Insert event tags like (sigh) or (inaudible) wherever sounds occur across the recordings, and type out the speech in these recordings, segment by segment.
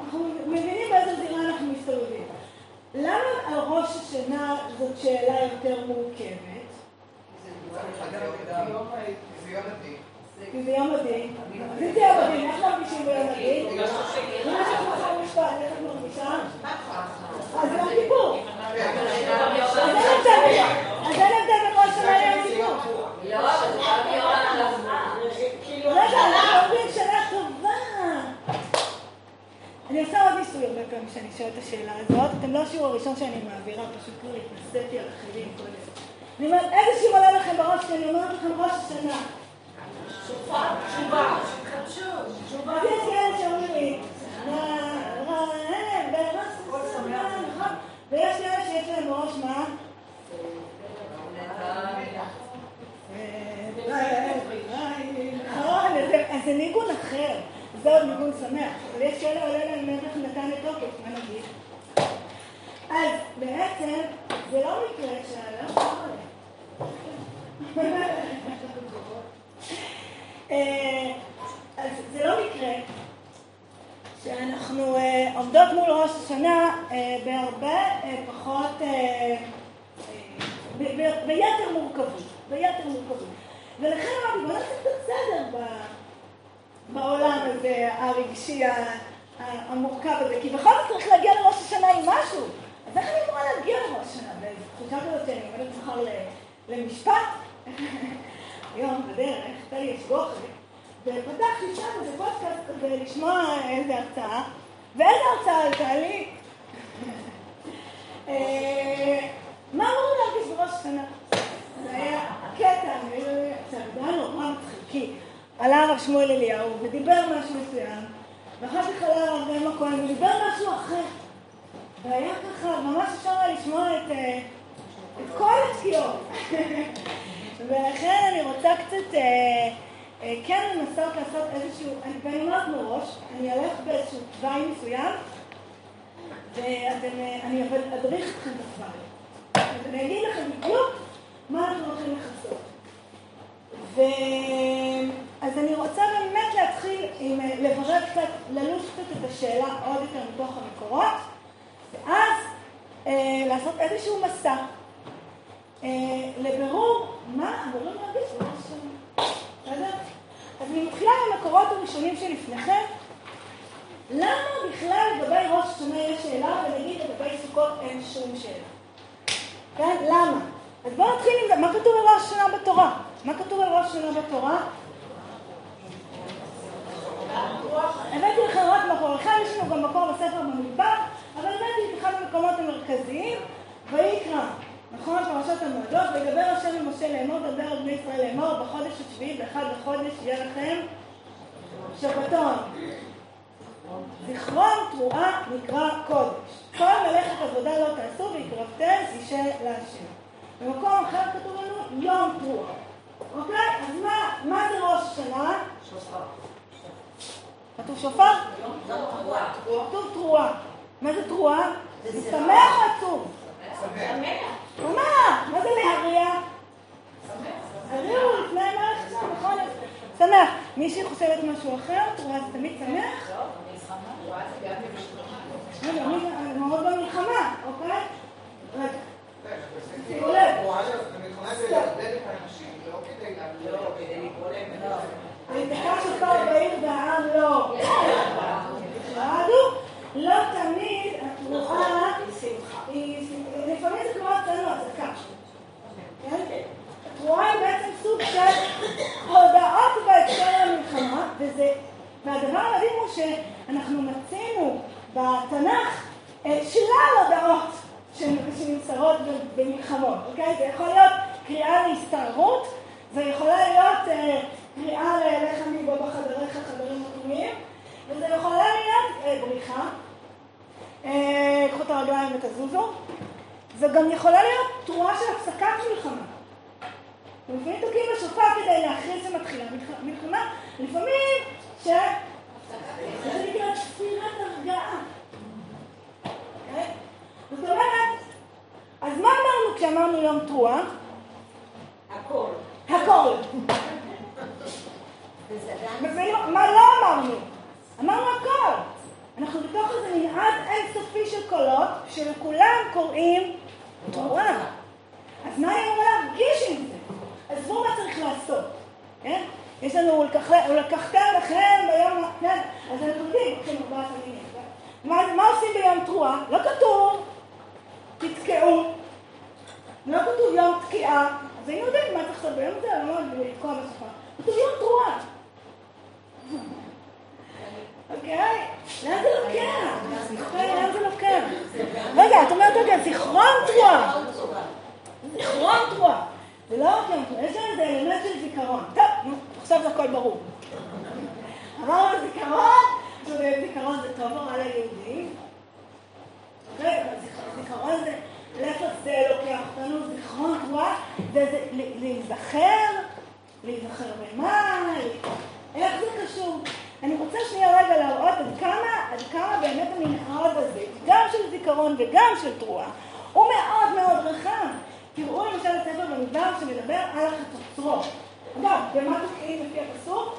אנחנו מבינים באיזה זירה אנחנו מסתובבים. למה על ראש השנה זאת שאלה יותר מורכבת? כי זה יום הדין. אז זה יום הדין, איך מרגישים ביום הדין? מה שאנחנו מחר משפט, איך את מרגישה? אז יום כיפור. אז אין הבדל בין ראש השנה ליום כיפור. אנחנו אומרים שנה טובה. אני עושה עוד ניסוי הרבה פעמים כשאני שואלת את השאלה הזאת. אתם לא השיעור הראשון שאני מעבירה, פשוט כבר התנסיתי על אחרים קודם. אני אומרת, איזה שיעור עולה לכם בראש כשאני אומרת לכם ראש השנה? שופר, תשובה. תשובה. יש כאלה שאומרים ויש כאלה שיש להם בראש מה? אז זה ניגון אחר, זה עוד ניגון שמח, אבל יש כאלה עולה להם מלך נתן לתוקף, מה נגיד? אז בעצם זה לא מקרה שהלך לא עולה. (laughs) אז זה לא מקרה שאנחנו עומדות מול ראש השנה בהרבה פחות, ביתר מורכבות, ביתר מורכבות. ולכן אמרתי, בוא נעשה קצת סדר בעולם הזה, הרגשי, המורכב הזה, כי בכל זאת צריך להגיע לראש השנה עם משהו. אז איך אני אמורה להגיע לראש השנה? בתחושה כזאת שאני עומדת מחר למשפט, (laughs) היום בדרך, הייתה לי אשגוח, ופתחתי שם איזה פודקאסט כזה לשמוע איזה הרצאה, ואיזה הרצאה הייתה לי? (laughs) מה אמרו להרגיש בראש השנה? זה היה קטע, זה היה נורא מצחיק, כי עלה הרב שמואל אליהו ודיבר משהו מסוים, ואחר כך עלה הרב ראם הכהן ודיבר משהו אחר. והיה ככה, ממש אפשר היה לשמוע את, את כל התקיעות. (laughs) ולכן אני רוצה קצת אה, אה, כן לנסות לעשות איזשהו, ואני אומרת מראש, אני אלך באיזשהו תוואי מסוים, ואני אדריך אתכם בתוואי. אז אני אגיד לכם בדיוק מה אנחנו הולכים לחסות. אז אני רוצה באמת להתחיל עם לברר קצת, ללוש קצת את השאלה עוד יותר מתוך המקורות, ואז אה, לעשות איזשהו מסע אה, לבירור מה אמורים להרגיש בראש השנה. בסדר? אז אני מתחילה עם המקורות הראשונים שלפניכם. למה בכלל לגבי ראש השנה יש שאלה, ונגיד לגבי סוכות אין שום שאלה? כן? למה? אז בואו נתחיל עם זה. מה כתוב על ראש השנה בתורה? מה כתוב על ראש השנה בתורה? הבאתי לכם רק מקור אחד, יש לנו גם מקור בספר במדבר, אבל הבאתי את אחד המקומות המרכזיים, ויקרא, נכון? פרשת המועדות, וידבר השם למשה לאמור, דבר על בני ישראל לאמור, בחודש השביעי, באחד לחודש, יהיה לכם שבתון. זיכרון תרועה נקרא קודש. כל מלאכת עבודה לא תעשו והקרבתם אישה להשם. במקום אחר כתוב לנו יום תרועה. אוקיי? אז מה, מה זה ראש השנה? כתוב שופר? כתוב תרועה. מה זה תרועה? זה שמח או עצוב? שמח. מה זה להריע? הריעו לפני המערכת, נכון? שמח. מישהי חושבת משהו אחר? תרועה זה תמיד שמח? אני מאוד במלחמה, אוקיי? רגע. שימו לב. ויתקע שופר בעיר והעם לא. נפרדו? לא תמיד התרועה היא, לפעמים זה כמו אצלנו אזעקה. התרועה היא בעצם סוג של הודעות בהקשר למלחמה, וזה, והדבר המדהים הוא שאנחנו מצינו בתנ"ך שלל הודעות שנמסרות במלחמות, אוקיי? זה יכול להיות קריאה להסתערות, זה יכולה להיות קריאה ללך אני בו בחדריך חדרים מקומיים, וזה יכולה להיות בריחה, קחו את הרגליים ותזוזו, זה גם יכולה להיות תרועה של הפסקת מלחמה. לפעמים תוקעים בשופר כדי להכריז שמתחילה מלחמה, לפעמים ש... זה נקרא ספירת הרגעה. זאת אומרת, אז מה אמרנו כשאמרנו יום תרועה? הכל. הכל. מה לא אמרנו? אמרנו הכל. אנחנו בתוך איזה מנעד אינסופי של קולות, שלכולם קוראים תרועה. אז מה אני אמורה להרגיש עם זה? עזבו מה צריך לעשות, כן? יש לנו, ולקחתם לכם ביום, כן? אז אנחנו יודעים, לוקחים ארבעת המינים. מה עושים ביום תרועה? לא כתוב, תתקעו. לא כתוב יום תקיעה. אז היינו יודעים מה צריך לעשות ביום הזה, לא לתקוע בשפה. יום תרועה. אוקיי? לאן זה לוקח? לאן זה לוקח? רגע, את אומרת, רגע, זיכרון תרועה. זיכרון תרועה. זה לא רק תרועה, יש איזה אלמנט של זיכרון. טוב, עכשיו זה הכל ברור. אמרנו זיכרון, זיכרון זה טוב או רע ליהודים? זיכרון זה, לאיפה זה לוקח אותנו? זיכרון תרועה זה להיזכר, להיזכר במה, איך זה קשור? אני רוצה שנייה רגע להראות עד כמה, עד כמה באמת המנעד הזה, גם של זיכרון וגם של תרועה, הוא מאוד מאוד רחב. תראו למשל את ספר במדבר שמדבר על החצוצרות. אגב, במה תוקעים לפי הפסוק?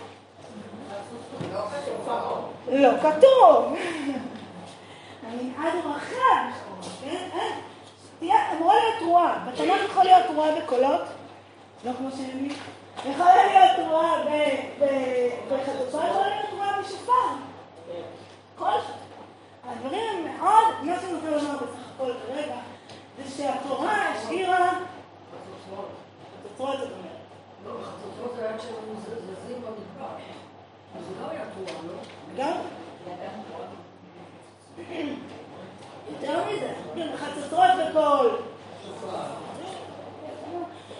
לא כתוב. המנעד הוא רחב, כן? תהיה, אמורה להיות תרועה. בתנ"ך יכול להיות תרועה בקולות, לא כמו שהם יכולה להיות תרועה בחדשה, יכולה להיות תרועה בשופר. כל הדברים הם מאוד, מה שאני רוצה לומר בסך הכל כרגע, זה שהתורה השאירה... חצוצרות זאת אומרת. לא, חצוצרות זה היה כשהם זזים במדבר. אז זה לא היה תרועה, לא? גם? (clears throat) יותר מזה, חצוצרות בקול.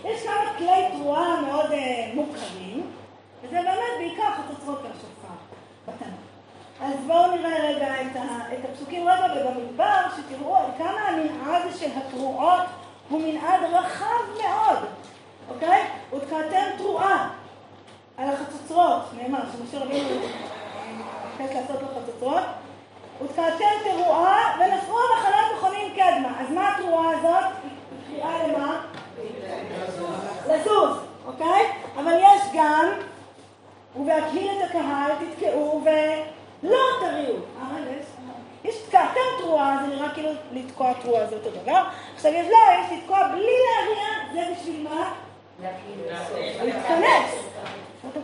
יש כמה כלי תרועה מאוד אה, מוכרים, וזה באמת בעיקר חצוצרות השופר בתנ"ך. אז בואו נראה רגע את, ה, את הפסוקים רגע ובמדבר, שתראו עד כמה המנעד של התרועות הוא מנעד רחב מאוד, אוקיי? ותקעתם תרועה על החצוצרות, נאמר, שמשה רבינו מבקש לעשות לו חצוצרות, ותקעתם תרועה ונשאו המחנות מכונים קדמה. אז מה התרועה הזאת? היא קריאה למה? לזוז, אוקיי? אבל יש גם, ובהקהיל את הקהל תתקעו ולא תריעו. אה, יש תקעתם תרועה, זה נראה כאילו לתקוע תרועה זה אותו דבר. עכשיו יש לא, יש לתקוע בלי להריע, זה בשביל מה? להתכנס.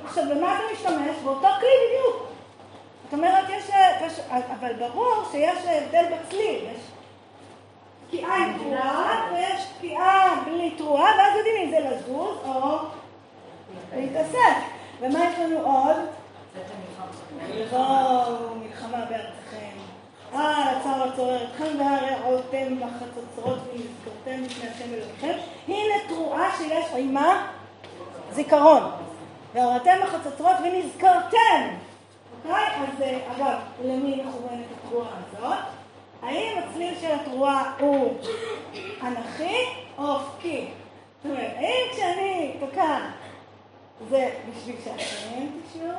עכשיו, במה אתה משתמש? באותו כלי בדיוק. זאת אומרת, יש, אבל ברור שיש הבדל בצליל, יש תקיעה עם תרועה ויש תקיעה בלי תרועה, ואז יודעים אם זה לזוז או להתעסק. ומה יש לנו עוד? מלחמה בארצכם. אה, הצער הצורר אתכם והרעותם בחצוצרות ונזכרתם לפני השם אלוהיכם. הנה תרועה שיש עימה זיכרון. והראתם בחצוצרות ונזכרתם. אוקיי? אז אגב, למי מכוונת התרועה הזאת? האם הצליל של התרועה הוא אנכי או אופקי? זאת אומרת, האם כשאני תוקע זה בשביל שאתם תשמעו,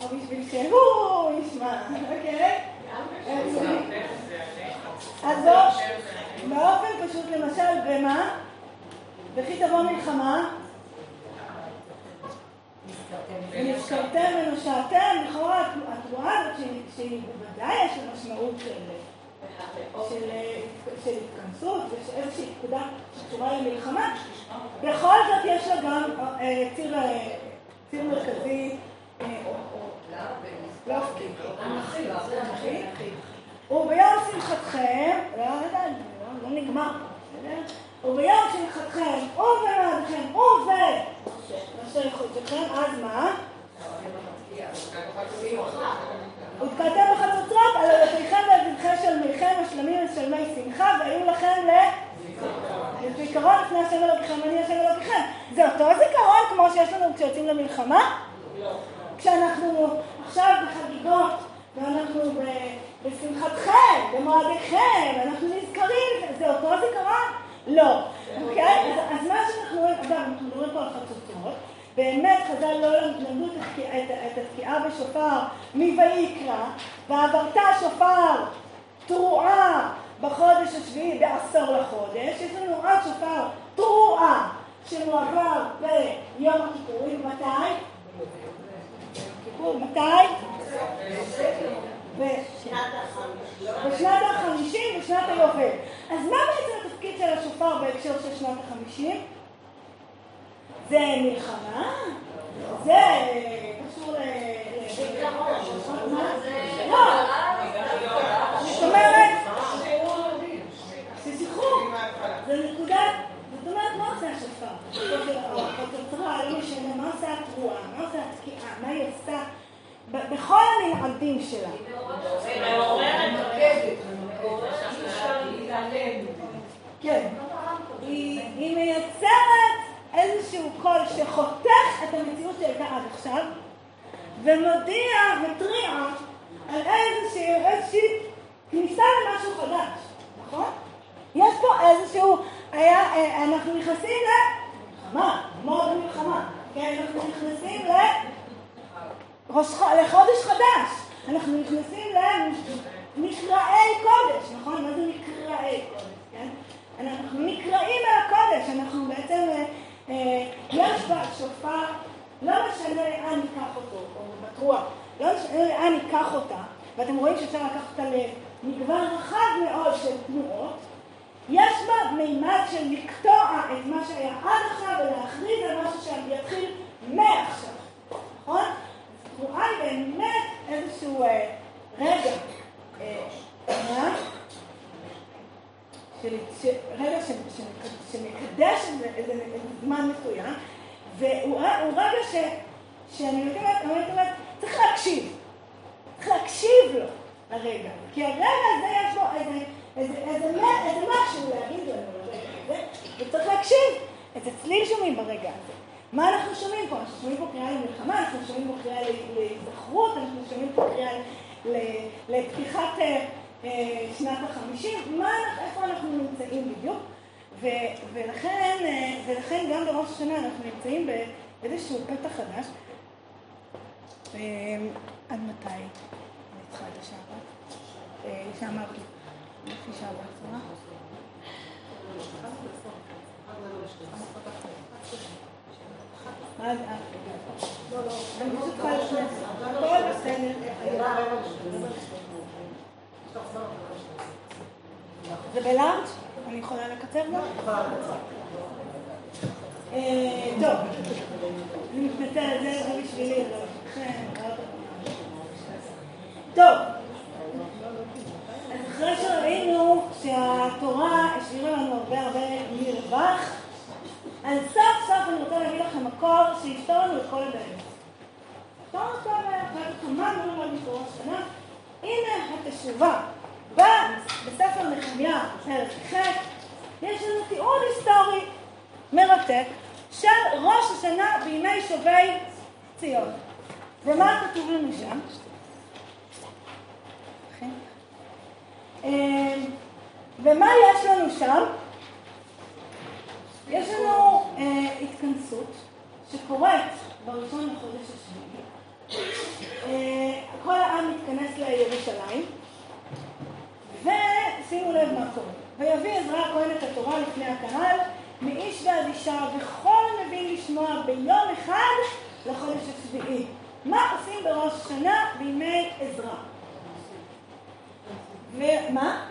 או בשביל שהוא ישמע, אוקיי? אז באופן פשוט, למשל, במה? וכי תבוא מלחמה? נזכרתם ונושעתם, לכאורה התרועה הזאת שהיא בוודאי יש לה משמעות של... של, של התכנסות ושאיזושהי פקודה שקשורה למלחמה, בכל זאת יש לה גם אה, ציר, אה, ציר מרכזי לא וביום שמחתכם, לא, לא נגמר, וביום שמחתכם ובמעדכם ובראשי חוצכם, אז מה? ותקעתם בחצוצרות על אלוהיכם זבחי שלמיכם השלמים ושלמי שמחה והיו לכם ל... זיכרון לפני השם אלוהיכם אני השם אלוהיכם. זה אותו זיכרון כמו שיש לנו כשיוצאים למלחמה? כשאנחנו עכשיו בחגיגות ואנחנו בשמחתכם, במועדיכם, אנחנו נזכרים, זה אותו זיכרון? לא. אוקיי? אז מה שאנחנו רואים, אגב, אנחנו מדברים פה על חצוצרות באמת חז"ל לא למדו את התקיעה בשופר מויקרא, ועברת שופר תרועה בחודש השביעי בעשור לחודש, יש לנו עוד שופר תרועה שמועבר ביום הכיפורים, מתי? כיפור, מתי? בשנת החמישים, בשנת היובל. אז מה בעצם התפקיד של השופר בהקשר של שנת החמישים? זה מלחמה? זה קשור ל... לא. אומרת, שזכרו, זה נקודה, זאת אומרת, מה עושה השופר? לא משנה, מה עושה התרועה, מה עושה התקיעה, מה היא עושה בכל המנעדים שלה. כן. היא מייצרת איזשהו קול שחותך את המציאות שהייתה עד עכשיו, ומודיע, מתריע, על איזושהי, כניסה למשהו חדש, נכון? יש פה איזשהו, היה, אה, אנחנו נכנסים למלחמה, כמו במלחמה, כן, אנחנו נכנסים לראש, לחודש חדש, אנחנו נכנסים למקראי קודש, נכון? מה זה מקראי קודש, כן? אנחנו נקראים אל הקודש, אנחנו בעצם אה, אה, יש בשופר, לא משנה לאן ניקח אותו, או בתרוח, לא משנה לאן ניקח אותה, ואתם רואים שאפשר לקחת אותה למגוון רחב מאוד של תנועות, יש בה מימד של לקטוע את מה שהיה עד עכשיו ולהכריז על משהו שיתחיל מעכשיו, נכון? תנועה היא באמת איזשהו אה, רגע, אה, מה? רגע שמקדש איזה זמן מסוים, והוא רגע ש, שאני אומרת, צריך להקשיב, צריך להקשיב לו לרגע, כי הרגע הזה יש בו איזה, איזה, איזה, איזה משהו להגיד לנו לרגע הזה, וצריך להקשיב, איזה צליל שומעים ברגע הזה. מה אנחנו שומעים פה? אנחנו שומעים פה קריאה למלחמה, אנחנו שומעים פה קריאה להיזכרות, אנחנו שומעים פה קריאה לפתיחת אה, אה, שנת החמישים, איפה אנחנו נמצאים בדיוק, ו, ולכן, אה, ולכן גם בראש השנה אנחנו נמצאים באיזשהו פתח חדש. אה, עד מתי צריכה לא, לא, אני פשוט צריכה לפני. הכל בסדר. זה בלארג'? אני יכולה לקצר גם? אה, טוב, אני מתנצלת, זה בשבילי. טוב, אז אחרי שראינו שהתורה השאירה לנו הרבה הרבה מרווח, אז סוף סוף אני רוצה להגיד לכם מקור שיפתור לנו את כל הבעיות. יפתור את כל הבעיות, כמה דברים על מקורות שנה. הנה התשובה. בספר נחמיה, פרק ח', יש לנו תיעוד היסטורי מרתק של ראש השנה בימי שובי ציון. ומה כתוב לנו שם? ומה יש לנו שם? יש לנו אה, התכנסות שקורית בראשון לחודש השביעי. אה, כל העם מתכנס לירושלים, ושימו לב מה קורה. ויביא עזרא הכהן את התורה לפני הקהל, מאיש ועד אישה, וכל מבין לשמוע ביום אחד לחודש השביעי. מה עושים בראש השנה בימי עזרא? ומה?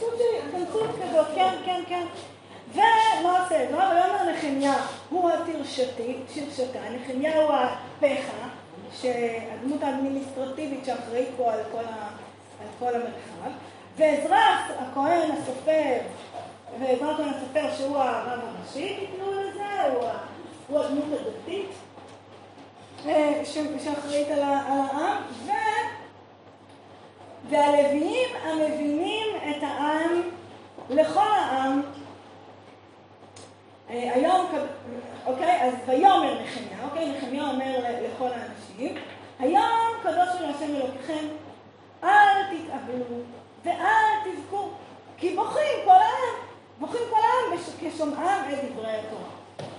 סוג של התכנסות כזאת, כן, כן, כן. ומה עושה עזרא? ויאמר נחמיה הוא התרשתה, נחמיה הוא הפכה, שהדמות האדמיניסטרטיבית שאחראית פה על כל, ה, על כל המרחב, ועזרא הכהן הסופר, ועזרא הכהן הסופר שהוא הרב הראשי, תקראו לזה, הוא, הדמות הדתית שאחראית על, העם, ו... והלוויים המבינים את העם לכל העם אה, היום, אוקיי, אז ויאמר נחמיה, אוקיי, נחמיה אומר לכל האנשים, היום קדוש הוא להשם אלוקיכם, אל תתאבלו ואל תבכו, כי בוכים כל העם, בוכים כל העם כשומעם את דברי התורה.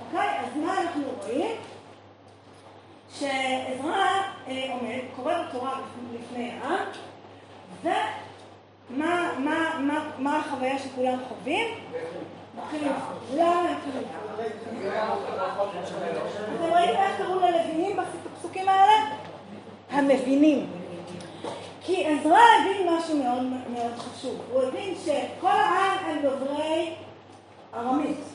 אוקיי, אז מה אנחנו רואים? שעזרא אה, עומד, קורא בתורה לפני העם, ומה מה, מה, מה החוויה שכולם חווים? למה הם מתחילים אתם רואים איך קראו ללוויים בפסוקים האלה? המבינים. כי עזרא הבין משהו מאוד מאוד חשוב. הוא הבין שכל העם הם דוברי ארמית.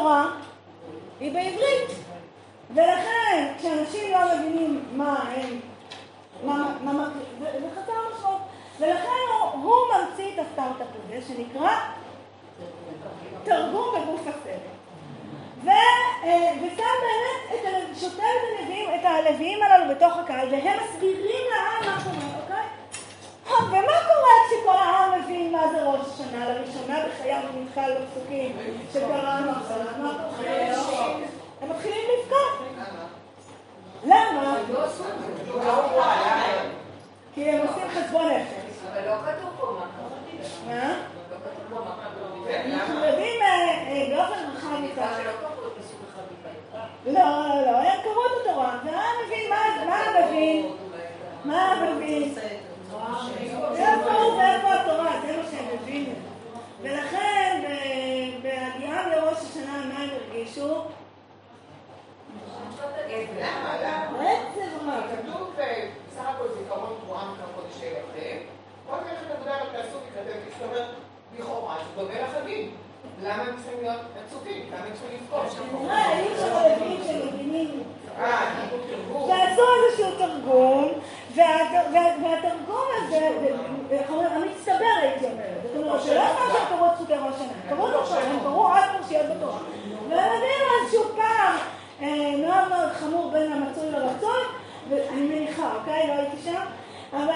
התורה היא בעברית. ולכן כשאנשים לא מבינים מה הם, מה, מה, זה חסר משמעות. ולכן הוא, הוא ממציא את הסטארט-אפ הזה שנקרא תרגום בגוף הסרט. אה, ושם באמת, את, שוטר את הנביאים, הללו בתוך הקהל, והם מסבירים לעם מה קורה? ומה קורה כשכל העם מבין מה זה ראש השנה? לראשונה בחייו הוא נתקל בפסוקים שקראנו עכשיו, מה קורה? הם מתחילים לבכות. למה? כי הם עושים חשבון נפש. אבל לא כתוב פה מה מה? אנחנו יודעים באופן רחב מכך. לא, לא, לא, הם קראו את התורה, והעם מבין, מה המבין? מה המבין? איפה התורה? זה מה שהם הבינו. ולכן, בהגיעם לראש השנה, מה הם הרגישו? עצב מה? כתוב בסך הכל זיכרון תרועה מכחודש שלכם. כל מיני נקודה על הפסוק ייכתב, זאת אומרת, לכאורה, זה דומה לחגים. למה הם צריכים להיות עצובים? למה הם צריכים לבכות? נראה, היו שם רבים שמבינים. ועשו איזשהו תרגום, והתרגום הזה, המצטבר הייתי אומרת, זאת אומרת, שלא פעם שהם קראו את פסוקי ראש השנה, קראו את עכשיו, הם קראו עוד פרשיות בתורה. והם הבינו איזשהו פער מאוד מאוד חמור בין המצוי לרצוי, ואני מניחה, אוקיי? לא הייתי שם. אבל,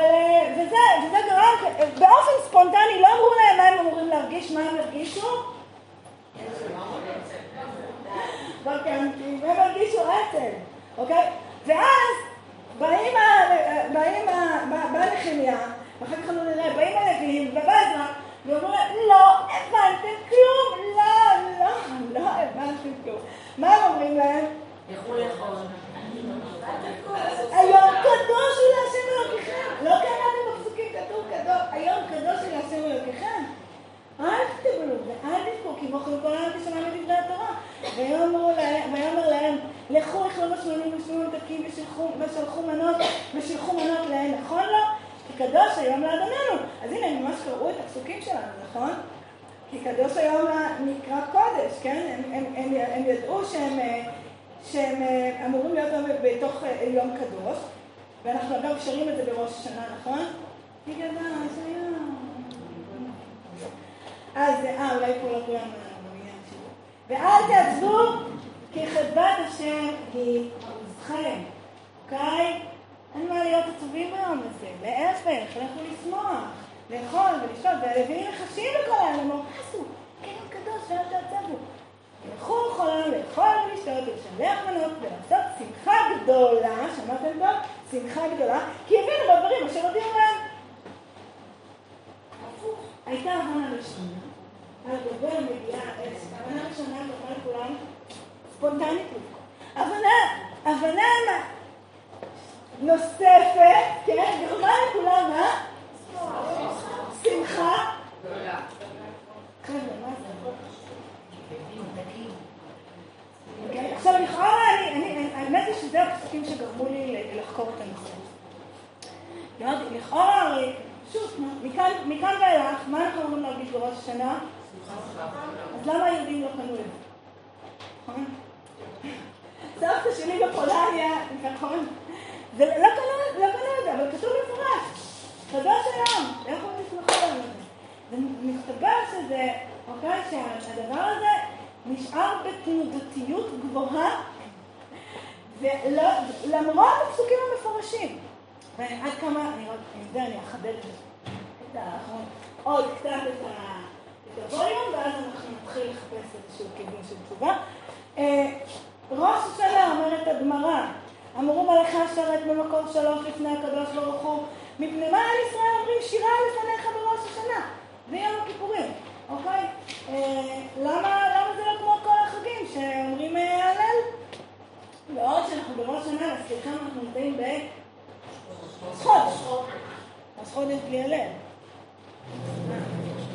וזה, וזה גרם, באופן ספונטני לא אמרו להם מה הם אמורים להרגיש, מה הם הרגישו. הם הרגישו עצב, אוקיי? ואז באים, באים, בא נחמיה, ואחר כך אנחנו נראה, באים הלווים, ובעזרא, ואומרים להם, לא הבנתם כלום, לא, לא, לא הבנתם כלום. מה הם אומרים להם? לאכול. היום קדוש הוא להשם אלוקיכם. לא קראתם בפסוקים כתוב קדוש, היום קדוש הוא להשם אלוקיכם. אל תקבלו ואל תבכו, כי בכל כל העם תשמע מדברי התורה. ויאמר להם, לכו יכלו משמעונים ושמעו ממתקים ושלחו מנות, ושלחו מנות להם, נכון לו? כי קדוש היום לאדוננו. אז הנה, הם ממש קראו את הפסוקים שלנו, נכון? כי קדוש היום נקרא קודש, כן? הם, הם, הם, הם ידעו שהם... שהם אה, אמורים להיות בתוך אה, יום קדוש, ואנחנו אגב שרים את זה בראש השנה, נכון? כי גדש היום. אז, אה, אולי פה לא כולם במניין שלו. ואל תעזבו, כי חדבת השם היא עוזכם, אוקיי? אין מה להיות עצובים ביום הזה, להפך, לכו לשמוח, לאכול ולשתות, והלוויים מחשים לכל העולם, עשו, כן קדוש ואל תעצבו. ילכו כל היום לאכול ולשתות ולשלח מנות ולעשות שמחה גדולה, שמעתם טוב? שמחה גדולה, כי הבינו בדברים אשר הודיעו להם. הייתה הבנה ראשונה, על הדובר מגיעה אש, הבנה ראשונה גרמה לכולם ספונטנית הבנה, הבנה נוספת, כן, גרמה לכולם? שמחה חבר'ה, מה זה? אוקיי? עכשיו, לכאורה, האמת היא שזה הפסוקים שגרמו לי לחקור את הנושא. אמרתי, לכאורה, פשוט, מכאן ואילך, מה אנחנו אמורים להרגיש בראש השנה? אז למה היהודים לא קנו את זה? סבתא שלי בפולניה, נכון? זה לא קנו לא את זה, אבל כתוב במפורש. קדוש היום, איך הוא נסמכו לנו את זה? ומסתבר שזה, אוקיי, שהדבר הזה נשאר בתנודתיות גבוהה, למרות הפסוקים המפורשים. ועד כמה, אני רק, עם זה אני אחדד את עוד קצת את הווליום, ואז אנחנו נתחיל לחפש איזשהו כיוון של תשובה. אה, ראש השנה אומרת הגמרא, אמרו מלאכי השרת במקום שלוש לפני הקדוש ברוך הוא, מפני מה עם ישראל אומרים שירה לפניך בראש השנה? זה יום הכיפורים. אוקיי? אה, למה, למה זה לא כמו כל החגים שאומרים אה, הלל? ועוד שאנחנו בראש שנה, סליחה, אנחנו נמצאים ב... חודש בלי הלב.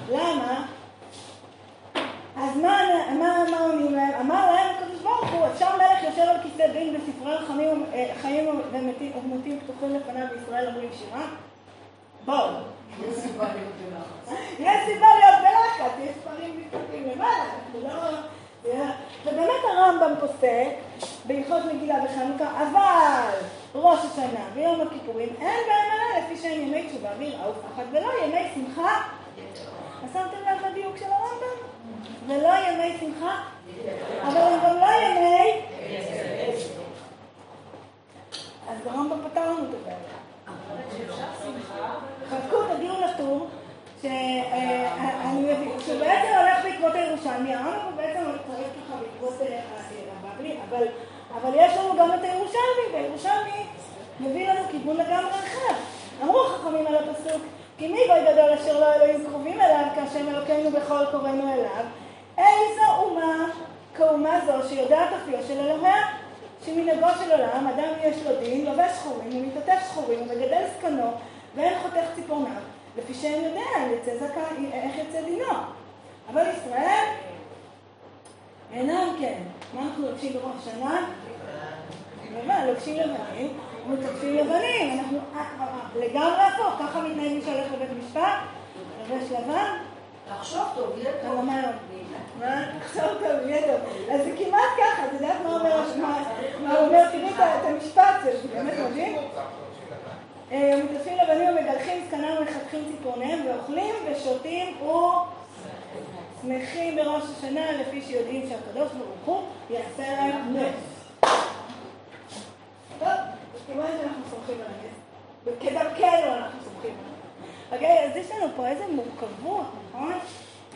למה? אז מה, מה, מה עונים להם? אמר להם הקדוש ברוך הוא, אפשר מלך יושב על כיסא דין בספרי החיים חיים ומתים, פתוחים לפניו בישראל אומרים שירה? בואו. יש סיבה להיות בלחץ. יש סיבה להיות בלחץ, יש ספרים מתפתחים למעלה, אנחנו לא... ובאמת הרמב"ם פוסק בהלכות מגילה וחנוכה, אבל ראש השנה ויום הכיפורים אין בהם עליה לפי שהם ימי תשובה ויראה ופחד ולא ימי שמחה. אז שמתם לב לדיוק של הרמב"ם? ולא ימי שמחה, אבל הם גם לא ימי... אז הרמב"ם פתר לנו את הבעיה. חזקו, תגיעו לטור, שאני מבין, שבעצם הולך בעקבות הירושלמי, הרמב"ם בעצם הולך ככה בעקבות הבבלי, אבל יש לנו גם את הירושלמי, והירושלמי מביא לנו כיוון לגמרי אחר. אמרו חכמים על הפסוק, כי מי גוי גדול אשר לא אלוהים קרובים אליו, כאשר אלוקינו בכל קוראנו אליו, איזו אומה כאומה זו שיודעת אופיו של אלוהיה, שמנהגו של עולם, אדם יש לו דין, לובש שחורים, ומתעטף שחורים, ומגדל זקנו, ואין חותך ציפורניו, לפי שאין יודע יצא זכאי, איך יצא דינו. אבל ישראל אינם כן. מה אנחנו לובשים בראש השנה? לבן, לובשים לבנים ומתעטפים לבנים. אנחנו לגמרי הפוך, ככה מתנהג מי שהולך לבית משפט, לובש לבן. תחשוב טוב, יהיה טוב. מה? תחשוב טוב, יהיה טוב. אז זה כמעט ככה, את יודעת מה הוא אומר, תראו את המשפט, זה באמת מדהים. מתעטפים לבנים ומגלחים זקנם ומחתכים ציפורניהם ואוכלים ושותים ושמחים בראש השנה לפי שיודעים שהקדוש ברוך הוא יעשה להם נס. טוב, כמובן שאנחנו סומכים על הנס. כדרכנו אנחנו סומכים על הנס. אוקיי, אז יש לנו פה איזה מורכבות, נכון?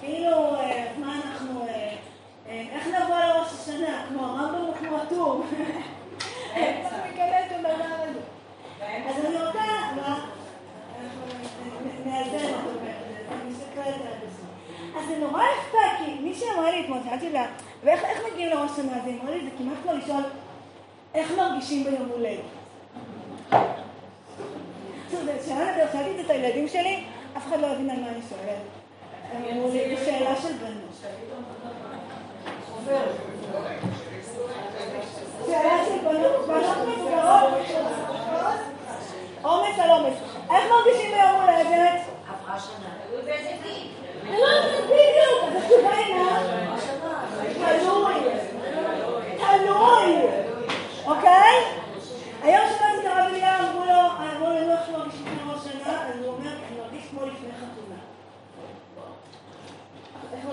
כאילו, אז מה אנחנו, איך נבוא לראש השנה? כמו הרמב"ם כמו הטור? איך אנחנו ניכנס לדבר הזה? אז אני רוצה, נאזן אותו אני מסתכלת על זה. אז זה נורא יפה, כי מי שאמרה לי אתמול, שאלתי לה, ואיך מגיעים לראש השנה הזה? היא אמרה לי, זה כמעט כמו לשאול, איך מרגישים ביום הולדת? שאלתי את זה את הילדים שלי, אף אחד לא הבין על מה אני שואלת. אמרו לי, זו שאלה של בנות. שאלה של בנות, בנות מבוגרות, עומס על עומס. איך מרגישים ביום הולדת? עברה שנה. לא, בדיוק, אז התשובה היא מה? תלוי. תלוי. אוקיי? היום שמעתי את הרב אליהו, אמרו לו, אמרו לו, איך מרגישים כמו ראש שנה? אז הוא אומר, אני מרגיש כמו לפני חתונה. איך מרגישים לפני חתונה? יש התרגשות ושמחה. לא, הנה, הנה, הנה, זאת אומרת, יש, אני, בוא נגיד את זה ככה, אני אגיד משהו, ראש השנה למרות שהוא,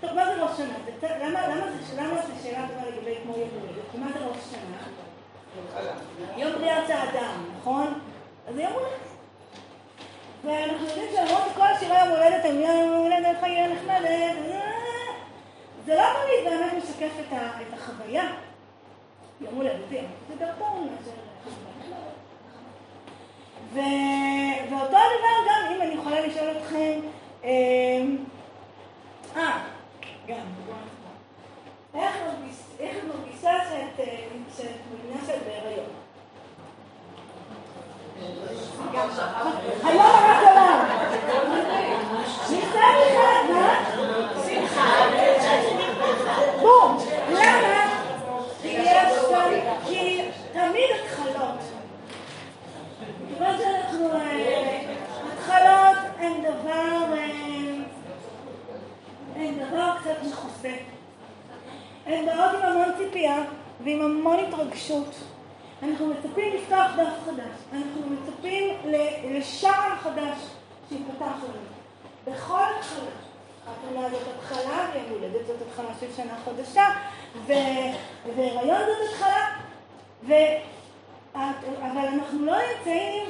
טוב, מה זה ראש שנה? למה זה שאלה טובה לגבי כמו יום הולדת? כי מה זה ראש שנה? יום בריאת האדם, נכון? אז זה יום הולדת. ואנחנו יודעים שלמרות שכל השירי יום הולדת הם יום הולדת חיי נחמדת, זה לא תמיד באמת משקף את החוויה. יום הולדתי, זה דרכו מאשר ואותו דבר גם, אם אני יכולה לשאול אתכם, אה, גם, איך את מרגישה שאת מבינה שאת בהיריון? היום רק עולם. מצד אחד, מה? בום. למה? כי תמיד התחלות. כיוון שאנחנו, התחלות הן דבר, הן דבר קצת מכוסה. הן באות עם המון ציפייה ועם המון התרגשות. אנחנו מצפים לפתוח דף חדש, אנחנו מצפים לשער חדש שיפתח לנו. בכל התחלה. חתונה זאת התחלה, ויום הולדת זאת התחלה של שנה חדשה, והיריון זאת התחלה, ו... אבל אנחנו לא נמצאים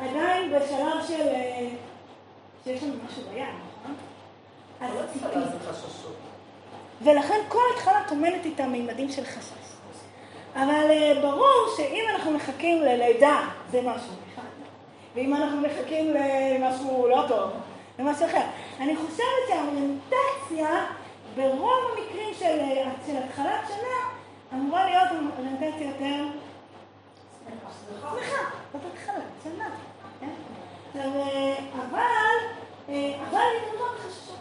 עדיין בשלב של... שיש לנו משהו ביד, נכון? אז ציפי. ולכן כל התחלה טומנת איתה מימדים של חשש. אבל ברור שאם אנחנו מחכים ללידה, זה משהו אחד. ואם אנחנו מחכים למשהו לא טוב, למשהו אחר. אני חושבת שהאוריינטציה, ברוב המקרים של, של התחלת שנה, אמורה להיות אוריינטציה יותר שמחה, זאת התחלת שנה. כן? אבל, אבל אני לא חששות.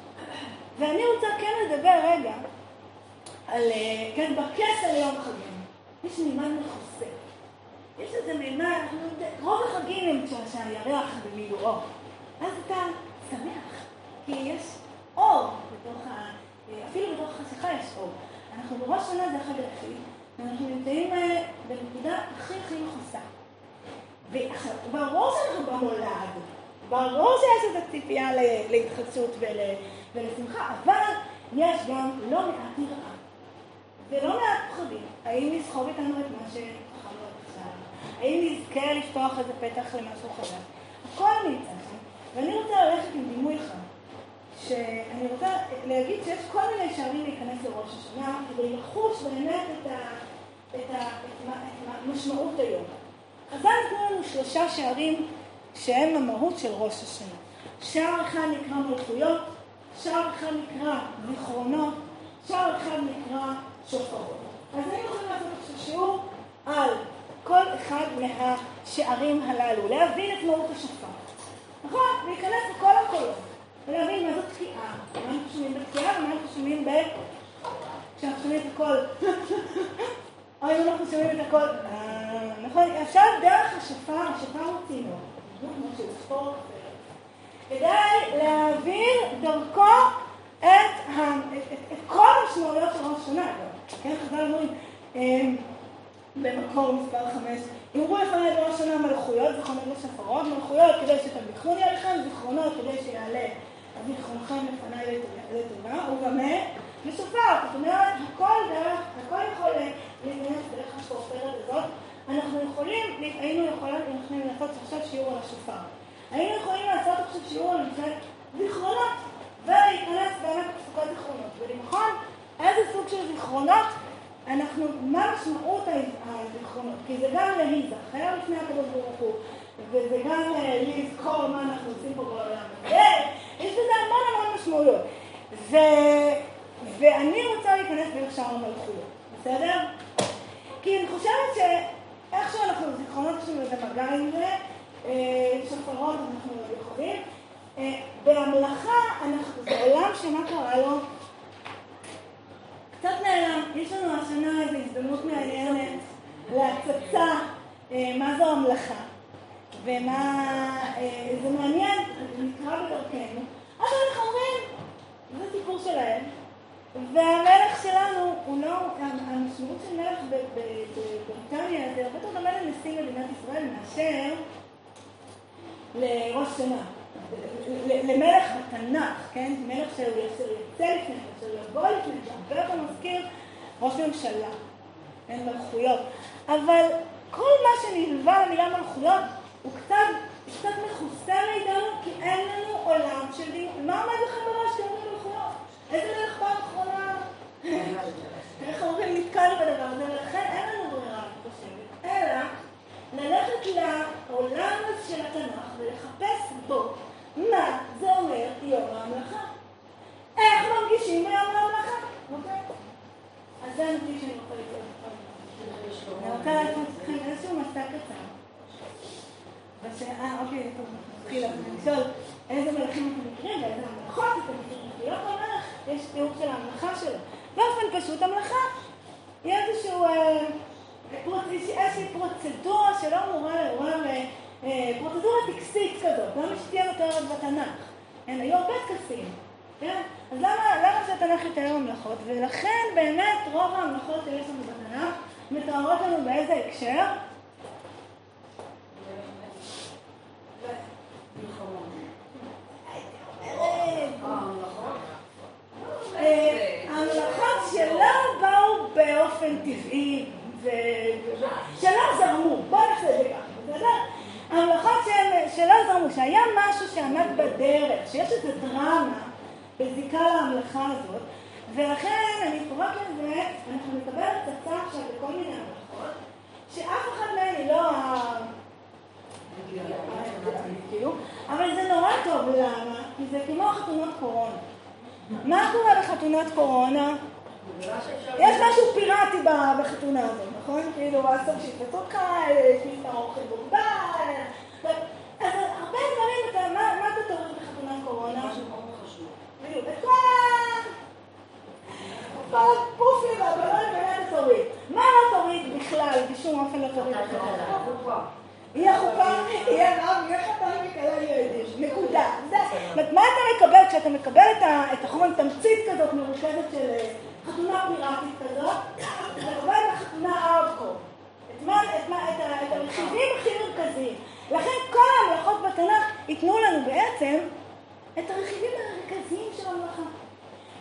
ואני רוצה כן לדבר רגע על, כן, בכס על יום חגים. יש מימד מכוסה. יש איזה מימד, רוב החגים הם כשהירח במילואו. אז אתה שמח, כי יש אור בתוך ה... אפילו בתוך החשיכה יש אור. אנחנו בראש שנה זה החג היחיד, ואנחנו נמצאים אה, בנקודה הכי הכי מכוסה. ברור שאנחנו במולד, ברור שיש איזו ציפייה להתחדשות ולשמחה, אבל יש גם לא מעט נראה ולא מעט פחדים. האם לסחוב איתנו את מה שחכמנו עד עכשיו? האם נזכה לפתוח איזה פתח למשהו חדש? הכל נמצא שם, ואני רוצה ללכת עם דימוי אחד. שאני רוצה להגיד שיש כל מיני שערים להיכנס לראש השנה כדי לחוש באמת את המשמעות היום. חז"ל נתנו לנו שלושה שערים שהם המהות של ראש השנה. שער אחד נקרא מלכויות, שער אחד נקרא זיכרונות, שער אחד נקרא שופרות. אז היינו יכולים לעשות עכשיו שיעור על כל אחד מהשערים הללו, להבין את מהות השופר. נכון? להיכנס לכל הקולות, ולהבין מה זאת תקיעה, מה אנחנו שומעים בתקיעה ומה אנחנו שומעים ב... כשאנחנו שומעים את הקול. או אם אנחנו שומעים את הקול, אה, נכון? אפשר דרך השופר, השופר הוא צינור. כדאי להעביר דרכו את, כל המשמעויות של ראש השנה. כן, חז"ל אומרים, אמ, במקור מספר חמש, אמרו לפני ראש השנה מלכויות, זכרונות ושפרות, מלכויות כדי שתביכוני עליכם, זיכרונות כדי שיעלה זיכרונכם לפניי לטובה, ובמה? ושופר. זאת אומרת, הכל דרך, הכל יכול להיכנס דרך השופרת הזאת. אנחנו יכולים, היינו יכולים לעשות עכשיו שיעור על השופר. היינו יכולים לעשות עכשיו שיעור על זיכרונות, ולהיכנס באמת לפסוקות זיכרונות, ולבחון איזה סוג של זיכרונות אנחנו, מה משמעות הזיכרונות, כי זה גם להיזכר לפני הקדוש ברוך הוא, וזה גם לזכור מה אנחנו עושים פה בעולם הזה, יש בזה המון המון משמעויות. ו... ואני רוצה להיכנס דרך שאר המלכויות, בסדר? כי אני חושבת שאיכשהו אנחנו, זיכרונות לנו איזה מגע עם זה, אה, שופרות אנחנו לא יכולים. אה, בהמלאכה, אנחנו, זה עולם שמה קרה לו? קצת נעלם. יש לנו השנה איזו הזדמנות מעניינת להצצה אה, מה זו המלאכה. ומה, זה מעניין, נקרא בדרכנו, אבל אנחנו אומרים, זה סיפור שלהם, והמלך שלנו הוא לא, המשמעות של מלך בבריטניה זה הרבה יותר דומה לנשיא מדינת ישראל מאשר לראש שנה. למלך בתנ"ך, כן? מלך שהוא יצא לפני, שהוא יבוא לפני, שהרבה יותר מזכיר ראש ממשלה, אין מלכויות. אבל כל מה שנלווה למילה מלכויות הוא קצת, קצת מכוסה מאיתנו, כי אין לנו עולם של דין. מה עומד לכם בראש? איזה מלך פעם אחרונה? איך אומרים, נתקענו בדבר הזה, ולכן אין לנו ברירה, אני חושבת, אלא ללכת לעולם של התנ"ך ולחפש בו מה זה אומר יום ההמלכה. איך מרגישים ביום ההמלכה, אוקיי? אז זה הנתיב שאני רוצה לקרוא. אני רוצה לעשות איזשהו מסע קצר. אה, אוקיי, טוב, נתחיל לשאול איזה מלכים אתם מכירים ואיזה המלכות אתם מכירים. להיות המלך, יש תיאור של ההמלכה שלו. באופן פשוט המלכה היא איזשהו... אה, איזושהי פרוצדורה שלא אמורה לעורר אה, פרוצדורה טקסית כזאת, גם שתהיה מתוארת בתנ"ך. כן, היו הרבה טקסים, כן? אז למה, למה שהתנ"ך יתאר ממלכות? ולכן באמת רוב הממלכות שיש לנו בתנ"ך מתוארות לנו באיזה הקשר? המלאכות שלא באו באופן טבעי שלא זרמו, בואו נעשה את זה ככה, בסדר? המלאכות שלא זרמו, שהיה משהו שעמד בדרך, שיש איזו דרמה בזיקה להמלכה הזאת, ולכן אני קוראת לזה, אנחנו נקבל הצצה עכשיו בכל מיני המלאכות, שאף אחת מהן היא לא כאילו, אבל זה נורא טוב, למה? כי זה כמו חתונות קורונה. מה קורה בחתונת קורונה? יש משהו פיראטי בחתונה הזאת, נכון? כאילו, אסור שיפצו קהל, שיפצו אוכל בוגבל. אז הרבה דברים, מה אתה תוריד בחתונת קורונה? בדיוק, את כל הפופים והבלונים לא, האלה תוריד. מה לא תוריד בכלל, בשום אופן לא תוריד בכלל? יהיה חופה, יהיה רב, יהיה חתן וכאלה יהודים. נקודה. מה אתה מקבל כשאתה מקבל את החומר, תמצית כזאת מרוכזת של אה, חתונה פיראטית כזאת, אתה מקבל את החתונה ארדקור. את הרכיבים הכי מרכזיים. לכן כל ההמלכות בתנ"ך ייתנו לנו בעצם את הרכיבים המרכזיים של המלאכה.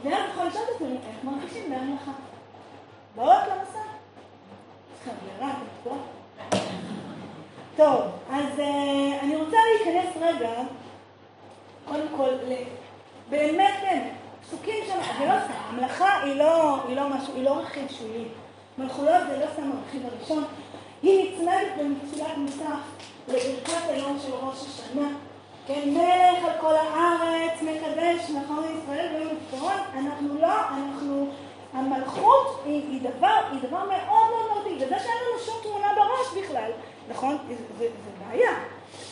ואז יכול לשאול את עצמנו, איך מרגישים בהמלאכה? באות למסע? צריכה ברירה, אתם טוב, אז uh, אני רוצה להיכנס רגע, קודם כל, באמת, באמת, פסוקים שם, זה לא סתם, המלאכה היא לא, היא לא משהו, היא לא רכיב שולי. מלכויות זה לא סתם הרכיב הראשון, היא נצמדת במתפילת מסך לברכת היום של ראש השנה. כן, מלך על כל הארץ, מקדש, נכון ישראל ויום הזיכרון, אנחנו לא, אנחנו, המלכות היא, היא דבר, היא דבר מאוד מאוד מהותי, וזה שאין לנו שום תמונה בראש בכלל, נכון? זה בעיה,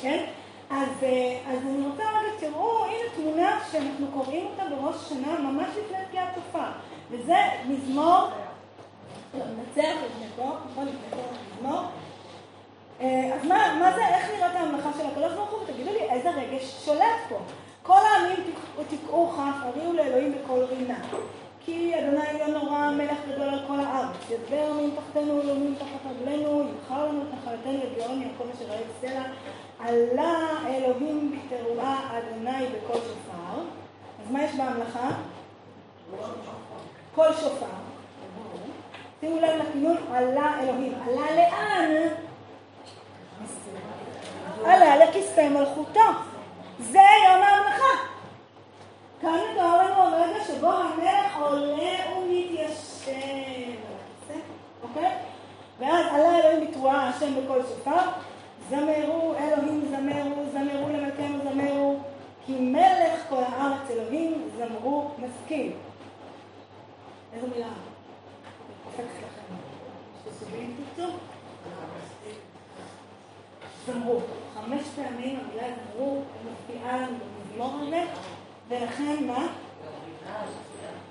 כן? אז, אה, אז אני רוצה רגע, תראו, הנה תמונה שאנחנו קוראים אותה בראש השנה ממש לפני פגיעת תופעה, וזה מזמור, לא, נצח לפני פה, נכון? לפני פה מזמור. אה, אז מה, מה זה, איך נראית הממלכה של הקדוש ברוך הוא? ותגידו לי, איזה רגש שולט פה? כל העמים תקעו כף, הריעו לאלוהים בקול רינה. כי אדוני עליון נורא, מלך גדול על כל הארץ. ידבר מן תחתנו אלוהים תחת רגלינו, יבחר לנו את נחלתנו לגאון יעקב אשר ראית סלע. עלה אלוהים בתרועה אדוני בקול שופר. אז מה יש בהמלכה? קול שופר. שימו לב לכינון, עלה אלוהים. עלה לאן? עלה לכיסא מלכותו. זה יום ההמלכה. כאן מתואר לנו הרגע שבו המלך עולה ומתיישב אוקיי? ואז עלה אלוהים בתרועה השם בקול שופר, זמרו אלוהים זמרו, זמרו למלכנו זמרו, כי מלך כל הארץ אלוהים זמרו משכיל. איזו מילה? זמרו. חמש פעמים המילה זמרו מופיעה לנו במזמור הזה. ולכן מה?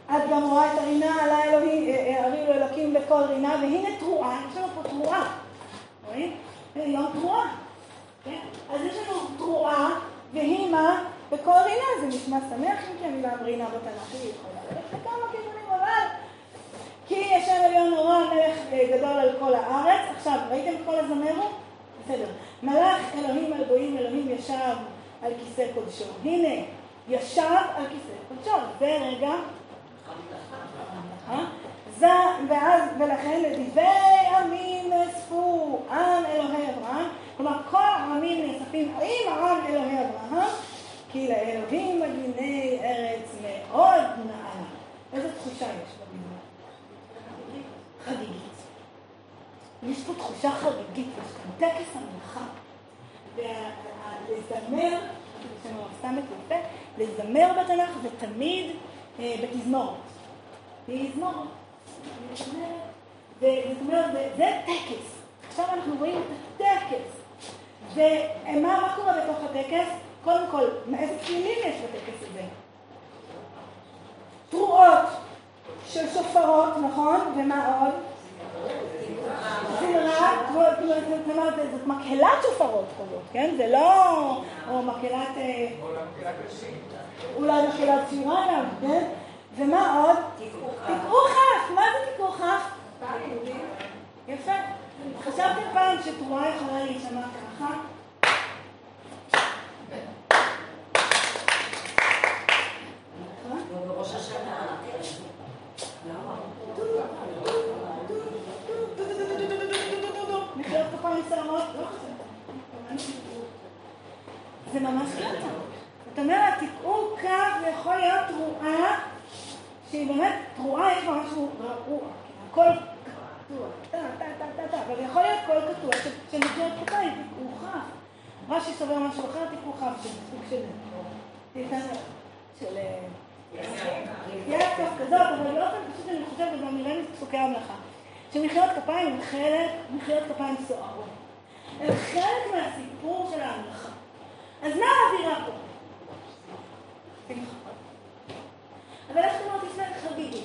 את גם רואה את הרינה עלה אלוהים, אה, אה, הריעו אלוקים בכל רינה, והנה תרועה, יש לנו פה תרועה, רואים? יום תרועה, כן? אז יש לנו תרועה, והיא מה? בכל רינה, זה נשמע שמח אם כי המילה רינה בתנ"ך היא יכולה ללכת לכמה כיוונים, אבל כי יש שם עליון נורא מלך אה, גדול על כל הארץ. עכשיו, ראיתם כל הזמרו? בסדר. מלאך אלוהים על גויים אלוהים ישב על כיסא קודשו. הנה, ישב על כיסא קודשו. זה רגע... זה, ואז, ולכן לדברי עמים נאספו עם אלוהי אברהם, כלומר כל העמים נאספים עם עם אלוהי אברהם, כי לאלוהים מגיני ארץ מאוד נעלה. איזו תחושה יש במזמור? חגיגית. יש פה תחושה חגיגית, יש כאן טקס המלאכה. ולזמר, יש לנו סתם יפה, לזמר בתנ"ך זה תמיד אה, בתזמורת. תזמורת. זאת אומרת, זה טקס. עכשיו אנחנו רואים את הטקס. ומה קורה בתוך הטקס? קודם כל, איזה כלים יש בטקס הזה? תרועות של שופרות, נכון? ומה עוד? זאת מקהלת שופרות כזאת, כן? זה לא... או מקהלת... אה, אולי מקהלת שירה גם, כן? ומה עוד? תקעו כף. מה זה תקעו כף? יפה. חשבתם פעם שתרועה יכולה להישמע ככה? זה ממש קטע. זאת אומרת, תקעו קו, זה יכול להיות תרועה, שהיא באמת, תרועה יש בה משהו רעוע, הכל קטוע, אבל יכול להיות קול קטוע, שנקראת קטעים, תקעו כף. רש"י סובר משהו אחר, תקעו כף, שזה סוג של... של... יעקב כזאת, אבל באופן פשוט אני חושבת, גם נראה לי פסוקי המלאכה, שמחיאות כפיים הם חלק, מחיאות כפיים סוערות. הם חלק מהסיפור של ההמלכה. אז מה האווירה פה? אבל איך אומרת לפני חגיגי?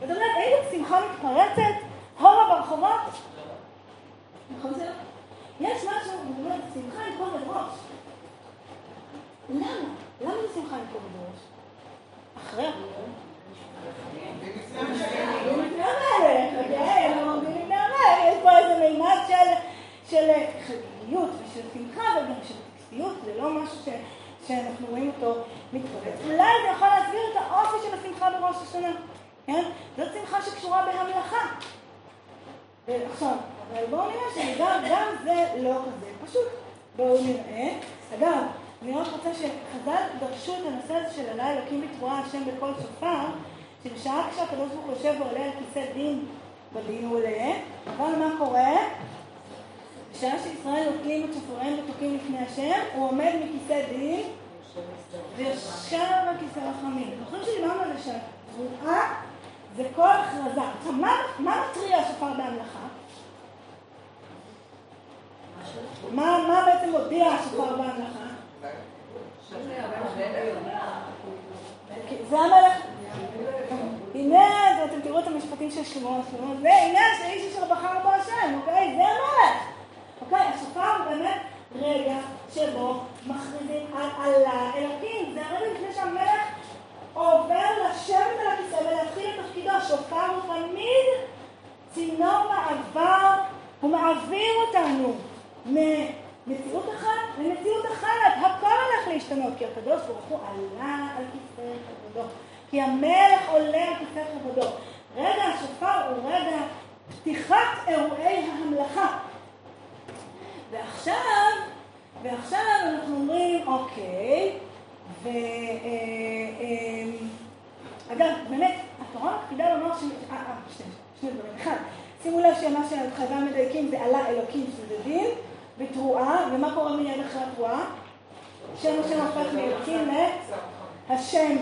זאת אומרת, האם שמחה מתפרצת? הומה ברחובות? נכון זה לא? יש משהו, זאת אומרת, שמחה עם כובד ראש. למה? למה זה שמחה עם כובד ראש? אחרי יש פה איזה מימד של חגיגיות ושל שמחה וגם של טקסטיות, זה לא משהו שאנחנו רואים אותו מתפרץ. אולי זה יכול להסביר את האופי של השמחה בראש השנה, כן? זאת שמחה שקשורה בהמלכה. עכשיו, אבל בואו נראה שגם זה לא כזה פשוט. בואו נראה. אגב, אני רק רוצה שחז"ל דרשו את הנושא הזה של עלי אלוקים בתבואה השם בקול שופר, שבשעה כשהקדוש ברוך הוא יושב ועולה על כיסא דין בדין הוא עולה, אבל מה קורה? בשעה שישראל נוטלים את שופריהם ותוקים לפני השם, הוא עומד מכיסא דין ויושב על רחמים. זוכרים שדיברנו על זה שהתבואה זה כל הכרזה. עכשיו, מה מתריע השופר בהמלכה? מה בעצם הודיע השופר בהמלכה? זה המלך. הנה, אתם תראו את המשפטים של שלמה, שלמה זה, הנה אשר בחר בו השם, אוקיי? זה המלך. אוקיי, השופר הוא באמת רגע שבו מכריזים על האלוקים. זה הרגע לפני שהמלך עובר לשבת על הכיסא ולהתחיל את תפקידו. השופר הוא תמיד צינור מעבר, הוא מעביר אותנו מציאות אחת למציאות אחרת. הכל הולך להשתנות, כי הקדוש ברוך הוא עלה על כיסא כבודו. כי המלך עולה על כיסא כבודו. רגע השופר הוא רגע פתיחת אירועי הממלכה. ועכשיו, ועכשיו אנחנו אומרים, אוקיי, ו... אה, אה, אגב, באמת, התורה מקפידה לומר ש... אה, אה, שני, שני דברים. אחד, שימו לב שמה שחז"ל מדייקים זה עלה אלוקים שזה דין. בתרועה, ומה קורה מיד אחרי התרועה? שם השם הופך מאלוקים להשם,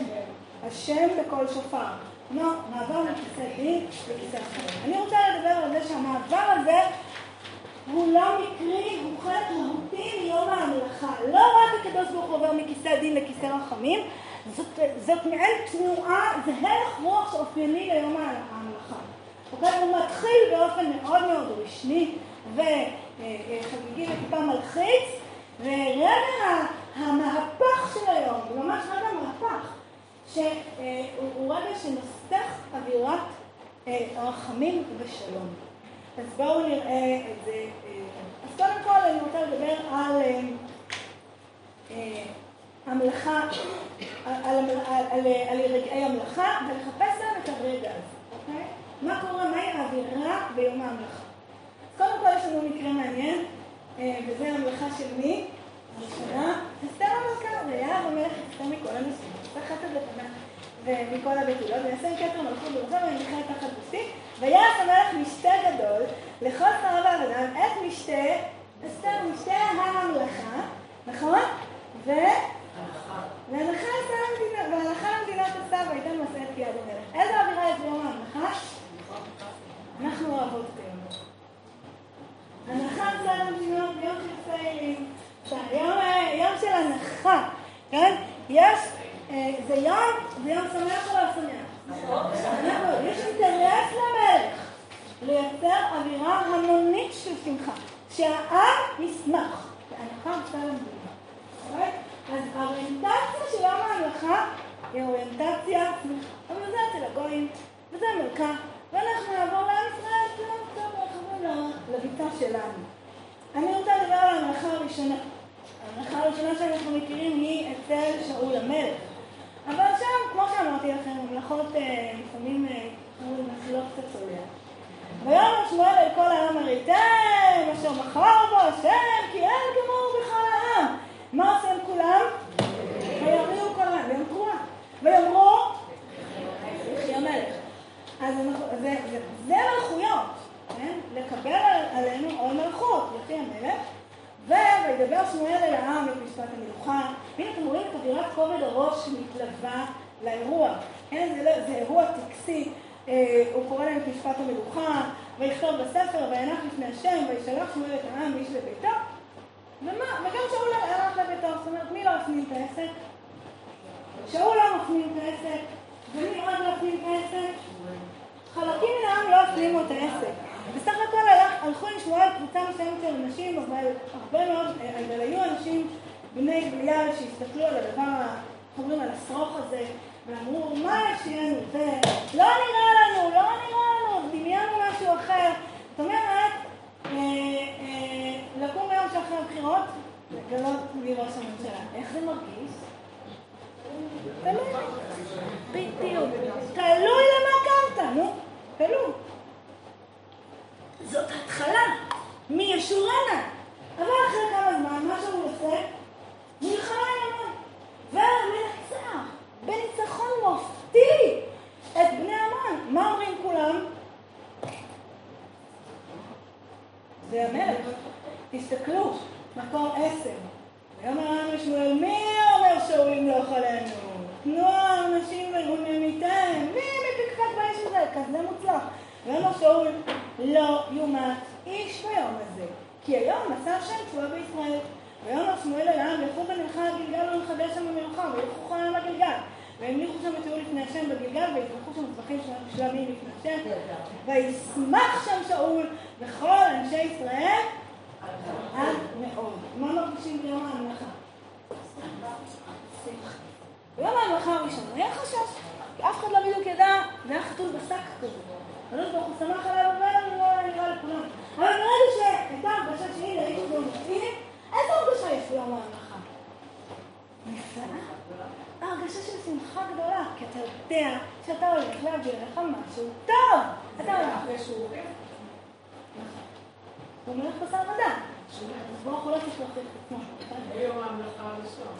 השם בקול שופר. כלומר, מעבר מכיסא דין לכיסא אחר. אני רוצה לדבר על זה שהמעבר הזה הוא לא מקרי, הוא חלק מהותי מיום ההמלכה. לא רק הקדוש ברוך הוא עובר מכיסא דין לכיסא רחמים, זאת, זאת מעין תנועה, זה הלך רוח שאופייני ליום ההמלכה. אוקיי? הוא מתחיל באופן מאוד מאוד רשמי, ו... חגיגי וטיפה מלחיץ, ורגע המהפך של היום, הוא ממש רגע מהפך, שהוא רגע שנוסח אווירת אה, רחמים ושלום. אז בואו נראה את זה. אה, אז קודם כל אני רוצה לדבר על אה, המלאכה, על, רגעי המלאכה, ולחפש להם את הרגע הזה, אוקיי? מה קורה, מהי האווירה ביום ההמלכה? קודם כל יש לנו מקרה מעניין, אה, וזה המלאכה של מי? הראשונה, אסתר המלכה, ויער המלך אסתר מכל הנשים, תחת הבתנה ומכל הבתולות, ויעשה כתר מלכות ברזו ונלכה תחת גופי, ויעש המלך משתה גדול לכל שרה ועבדם את משתה, אסתר משתה המלאכה, נכון? ו... והלכה עשה למדינה, והלכה למדינת אסתר והייתה נושאת יד המלך. איזה אווירה יש ביום ההמלכה? אנחנו אוהבות את. הנחה מצד המדינות ביום של סיילים, יום של הנחה, כן? יש, אה, זה יום, זה יום שמח או לא שמח? יש אינטרס למלך לייצר אווירה המונית של שמחה, שהעם ישמח, והנחה מצד המדינה. אוקיי? אז האוריינטציה של יום ההלכה היא אוריינטציה שמחה, אבל זה אצל הגויים, וזה המלכה, ואנחנו נעבור לעם ישראל, טוב, לביתה שלנו. אני רוצה לדבר על המלאכה הראשונה. המלאכה הראשונה שאנחנו מכירים היא אצל שאול המלך. אבל שם, כמו שאמרתי לכם, המלאכות אה, לפעמים אה, מתחילות קצת סוליה. ויאמר שמואל אל כל העם הראיתם, אשר מכר בו השם, כי אין כמוהו בכל העם. מה עושים כולם? ויריעו כל העם, והם תרועה. ויאמרו, יחי המלך. אז זה מלכויות. כן? לקבל עלינו עול מלכות, לפי המלך, וידבר שמואל אל העם את משפט המלוכה. והנה אתם רואים את אווירת כובד הראש שמתלווה לאירוע. כן, זה, לא, זה אירוע טקסי, אה, הוא קורא להם את משפט המלוכה, ויכתוב בספר, וינח לפני השם, וישלח שמואל את העם איש לביתו. ומה, וגם שאול הלך לביתו, זאת אומרת, מי לא הפנים את העסק? שאול לא מפנים את העסק, ומי עוד לא הפנים את העסק? חלקים מן העם לא הפנימו את העסק. בסך הכל הלכו עם שמואל קבוצה מסוימת של אנשים, אבל הרבה מאוד, אבל היו אנשים בני בליעל שהסתכלו על הדבר, איך אומרים, על השרוך הזה, ואמרו, מה יש לנו? זה לא נראה לנו, לא נראה לנו, דמיינו משהו אחר. זאת אומרת, אה, אה, לקום ביום שאחרי הבחירות, לגלות מי ראש הממשלה. איך זה מרגיש? תלוי. בדיוק. תלוי למה קמת, נו. תלוי. זאת התחלה. מי ישורנה. אבל אחרי כמה זמן, מה שהוא עושה? מלחמה עם המון. ומנצח, בניצחון מופתי, את בני עמון. מה אומרים כולם? זה המלך. תסתכלו, מקור עשר. ויאמר העם לשמואל, מי אומר שאול ימלוך עלינו? תנו האנשים ונמיתם. מי מפקפק באיש הזה? כזה מוצלח. ויאמר שאול, לא יומת איש ביום הזה, כי היום מצא השם תשועה בישראל. ויאמר שמואל אל העם, לכו ונלכה הגלגל ולנחדש שם המלוכה, וילכו כל העם לגלגל. והמליכו שם את שאול לפני השם בגלגל, ויתמכו שם טבחים שלמים לפני השם. וישמח שם שאול וכל אנשי ישראל עד מאוד. מה מרגישים ביום ההמלכה? ביום ההמלכה הראשון היה חשש, כי אף אחד לא בדיוק ידע, זה היה חתול בשק כזה. הקדוש ברוך הוא שמח עליו ואומר, לא נראה לכולם. אבל ברגע שהייתה הרגשה שהנה, יש לו נושאים, איזה הרגשה יש ביום? נפלאה. הרגשה של שמחה גדולה, כי אתה יודע שאתה הולך להביא לך משהו טוב. אתה הולך לשיעור. הוא מלך בשר ודם. ברוך הוא לא צריך להוכיח את עצמו. זה יום ההמלכה הראשון.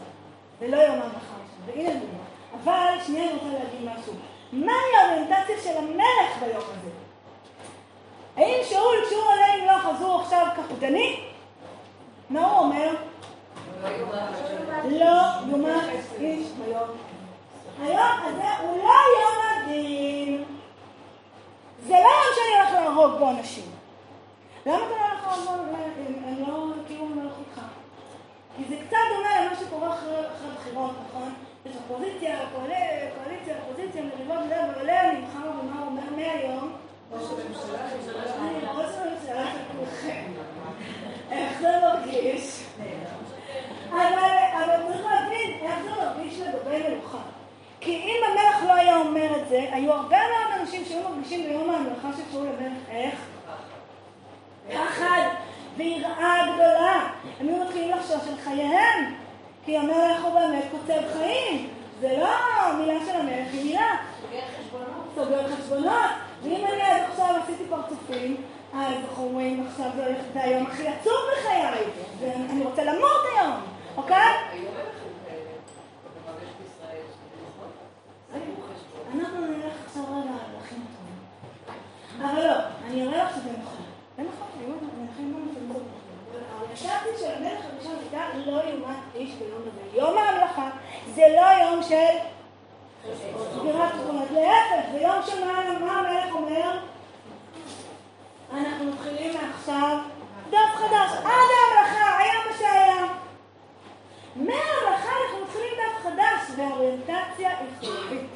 זה לא יום ההמלכה הראשון, והנה דוגמה. אבל שנייה אני רוצה להגיד משהו. מהי האוריינטציה של המלך ביום הזה? האם שאול, כשהוא עולה למלוך, אז הוא עכשיו כחותני? מה הוא אומר? לא יומח איש ביום. היום הזה הוא לא יום הדין. זה לא יום שאני הולך להרוג בו אנשים. למה אתה לא הולך להרוג בו, הם לא כאילו מלך אותך? כי זה קצת דומה למה שקורה אחרי הבחירות, נכון? אופוזיציה, קואליציה, אופוזיציה, מריבות וזה, ועולה נלחם ומה הוא אומר מהיום? ראש הממשלה, אני ראש הממשלה של כולכם. איך זה מרגיש? אבל צריך להבין איך זה מרגיש לגבי מלוכה. כי אם המלך לא היה אומר את זה, היו הרבה מאוד אנשים שהיו מרגישים ביום ההמלכה של שאול המלך, איך? פחד ויראה גדולה. הם היו מתחילים לחשוב של חייהם, כי המלך הוא באמת קוצב חיים. זה לא מילה של המלך, היא מילה. סוגר חשבונות. ואם אני עד עכשיו עשיתי פרצופים, אז אנחנו אומרים עכשיו זה הולך את היום הכי עצוב בחיי, ואני רוצה למות היום, אוקיי? נכון? אנחנו נלך עכשיו רגע להכין אותו. אבל לא, אני אראה לך שזה נכון. זה נכון, אני מלכים לא מפלגות. ההרגשתית של המלך הראשון הייתה לא יומת איש ביום הזה. יום ההמלכה זה לא יום של סגירת חשבונות. להפך, זה יום של מה המלך אומר? אנחנו מתחילים מעכשיו דף חדש. עד ההמלכה היה מה שהיה. מההמלכה אנחנו מתחילים דף חדש, והאוריינטציה היא חיובית.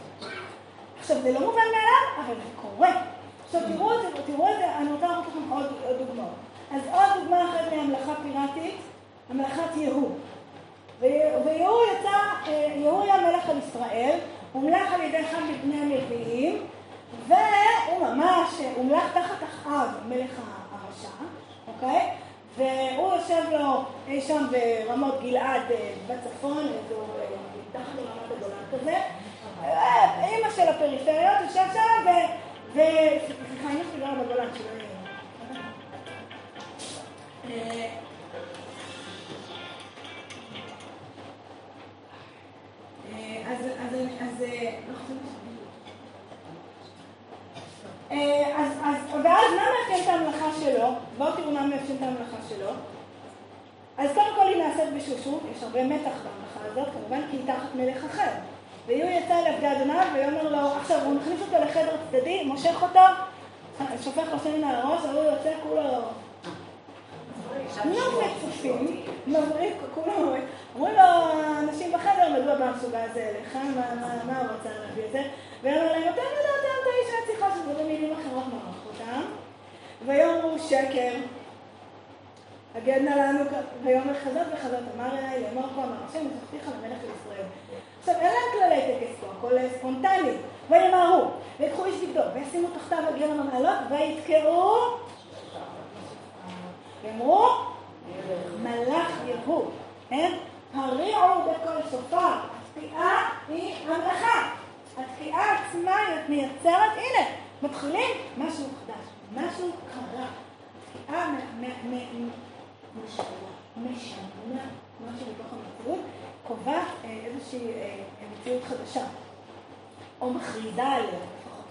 עכשיו, זה לא מובן מאליו, אבל זה קורה. עכשיו, תראו את זה, תראו את זה, אני רוצה לתת לכם עוד דוגמאות. אז עוד דוגמה אחת מהמלכה פיראטית, המלכת יהוא. ויהוא יצא, אה, יהוא היה מלך על ישראל, הומלך על ידי אחד מבני הנביאים, והוא ממש הומלך תחת אחאב, מלך הרשע, אוקיי? והוא יושב לו אי שם ברמות גלעד אה, בצפון, אה, מתחת לרמת הגולן כזה. אה, אימא של הפריפריות יושב שם, ו... סליחה, אמא שלי גרה בגולן, שלא יהיה... אז, אה, לא אה, אז, אז, ואז מה מאפיין את ההמלכה שלו? בואו תראו מה מאפיין את ההמלכה שלו. אז קודם כל היא נעשית בשושו, יש הרבה מתח במלאכה הזאת, כמובן כי היא תחת מלך אחר. והוא יצא אליו גד עיניו ויאמר לו, עכשיו הוא מכניס אותו לחדר צדדי, מושך אותו, שופך לו שמן על הראש, והוא יוצא כולו נוף מצופים, מבריק, כולם אומרים, אמרו לו אנשים בחדר, מדוע בא המשוגע הזה אליך, מה הוא רצה להביא את זה? ואמר להם, אתם ידעתם את האיש מהשיחה שזה במילים אחרות מרח אותם, ויאמרו שקר. הגדנה לנו, ויאמר חזות וחזות, אמר אליי, לאמור כה אמר השם, ותחתיך למלך לישראל. עכשיו, אין להם כללי טקס פה, הכל ספונטני. וימהרו, ויקחו איש בגדו, וישימו תחתיו הגר המעלות, ויתקעו, אמרו, מלאך יהוא, כן? הריעו בכל שופר, התקיעה היא המלאכה. התקיעה עצמה מייצרת, הנה, מתחילים משהו חדש, משהו קרה. התקיעה משנה משהו בתוך המציאות, קובעת אה, איזושהי אה, מציאות חדשה, או מכריזה עליה,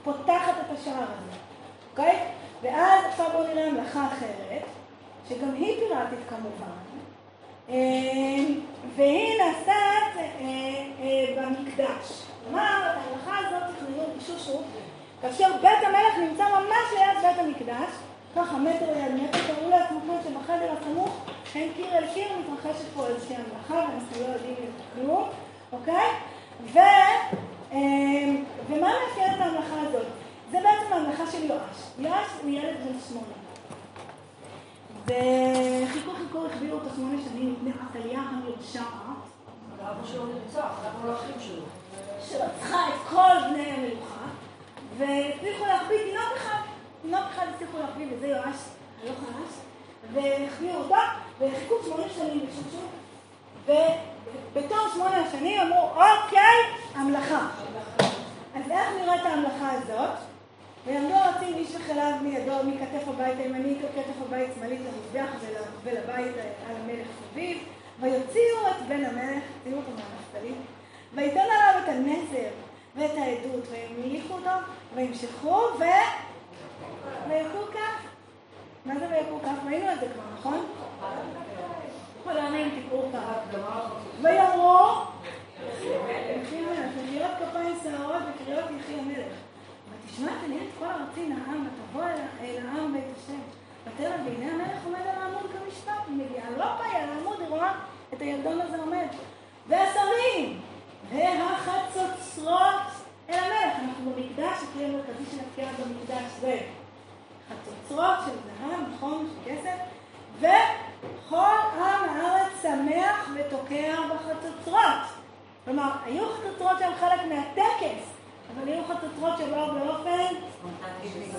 פותחת את השער הזה, אוקיי? ואז עכשיו בואו נראה מלאכה אחרת, שגם היא פיראטית כמובן, אה, והיא נעשית במקדש. כלומר, את ההלכה הזאת תכננו בשושו, כאשר בית המלך נמצא ממש ליד בית המקדש, ככה מטר ליד מטר, תראו לעצמכם שבחדר הסמוך אין קיר אל קיר, מתרחשת פה איזושהי המלאכה ואנחנו לא יודעים כלום, אוקיי? ו, אמ, ומה מאפיין את ההמלכה הזאת? זה בעצם ההמלכה של יואש. יואש הוא ילד בן שמונה. וחיכו חיכו, החביאו אותו שמונה שנים מפני עתליה המרשעת. אבא שלו נרצח, אנחנו לא אחים שלו. שרצחה את כל בני המלוכה, והצליחו להחביא תינוק אחד. תינוק אחד הצליחו להחביא, וזה יואש הלא חלש, והחביאו אותה, וחיכו שמונה שנים בשושו, ובתום שמונה השנים אמרו, אוקיי, המלאכה. אז איך נראית ההמלכה הזאת? ויעמדו הרצים איש וחלב מידו, מכתף הבית הימנית לכתף הבית שמאלית למזבח ולבית על המלך סביב, ויוציאו את בן המלך, הוציאו אותו מהנפתלי, ויתן עליו את הנזר ואת העדות, והמליכו אותו, וימשכו, ו... ויקו כף. מה זה ויקו כף? ראינו את זה כבר, נכון? כל העמים תקעו כף. ויאמרו, מחיאות כפיים שערות וקריאות יחי המלך. תניע את כל ארצי נעם, ותבוא אל העם בית השם. ותראה, והנה המלך עומד על העמוד כמשפט, היא מגיעה לא פאי על העמוד, היא רואה את הילדון הזה עומד. והשרים, והחצוצרות אל המלך. אנחנו במקדש, הכלי המרכזי של התקיעה במקדש זה חצוצרות של זהב, נכון, של כסף, וכל עם הארץ שמח ותוקע בחצוצרות. כלומר, היו חצוצרות שהן חלק מהטקס, אבל היו חצוצרות שבאו באופן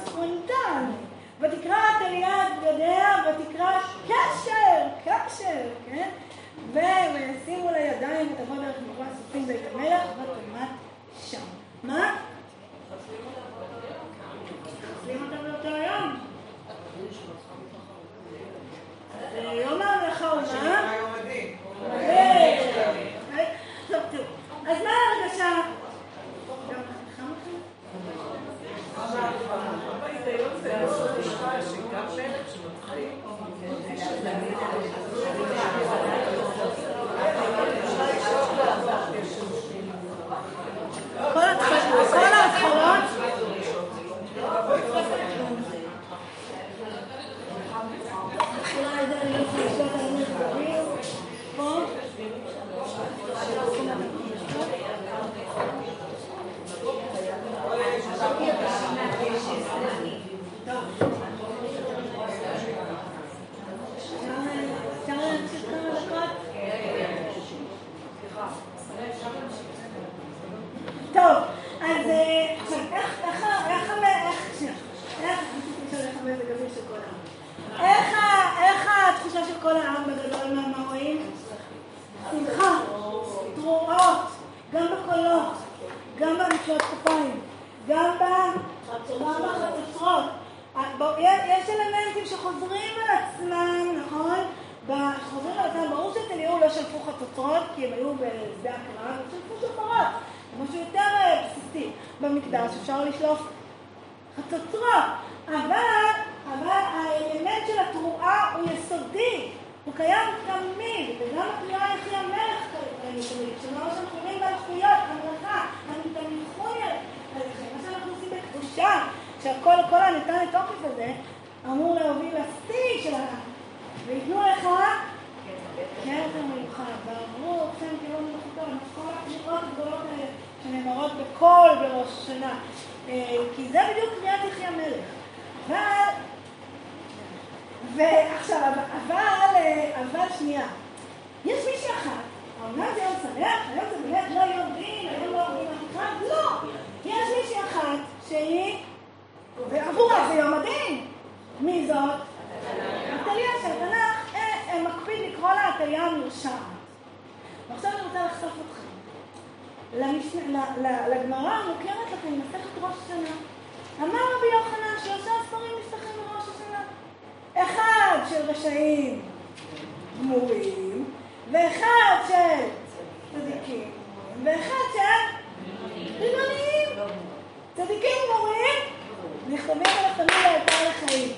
ספונטני. ותקרא את אליעד בגדיה ותקרא קשר, קשר, כן? וישימו לה ידיים ותבוא דרך מבוא הסופים בית המלך ותלמד שם. מה? מחסלים אותה באותו היום. יום ההמלכה בראש השנה, אה, כי זה בדיוק קריאת יחי המלך. אבל ועכשיו, אבל, אבל שנייה, יש מישהי אחת, העונה זה יום שמח, היום זה באמת לא יום דין, היום לא יום אחד, לא. יש מישהי אחת שהיא, ועבורה זה יום הדין. מי זאת? עתליה שהתנ"ך אה, אה, מקפיד לקרוא לה עתליה המרשעת. ועכשיו אני רוצה לחשוף אתכם. לגמרא המוכרת לכם, מסכת ראש השנה. אמר רבי יוחנן שלושה ספרים נפתחים בראש השנה. אחד של רשעים גמורים, ואחד של צדיקים, ואחד של חילוניים. צדיקים גמורים נכתבים על התמיד היותר לחיים.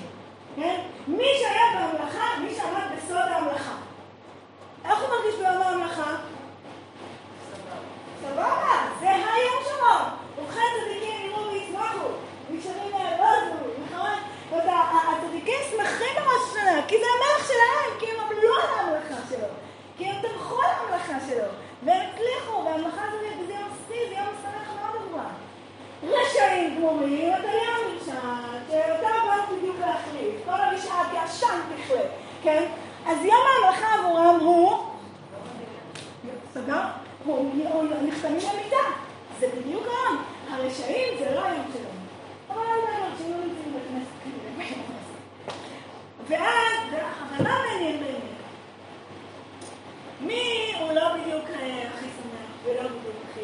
כן? מי שהיה בממלכה, מי שעמד בסוד ההמלכה. איך הוא מרגיש ביום ההמלכה? סבבה, זה היום שלו. ובכן צדיקים יראו וישמחו, נשארים יעבדו, נכון? הצדיקים שמחים בראש השנה, כי זה המלך שלהם, כי הם עמלו על ההמלכה שלו, כי הם תמכו על ההמלכה שלו, והם הצליחו, וההמלכה הזאת זה יום שיא, זה יום שמח מאוד עבורם. רשעים גמורים, אתה ים נרשעת, שאותה באת בדיוק להחליף, כל הרשעה כעשן תכלה, כן? אז יום ההמלכה עבורם הוא... סגר? נחתמים למיטה. זה בדיוק היום. הרשעים זה לא היום שלנו. אבל לא יודעת שלא נמצאים בכנסת ואז, מה מעניין באמת? מי הוא לא בדיוק הכי שמח ולא בדיוק הכי...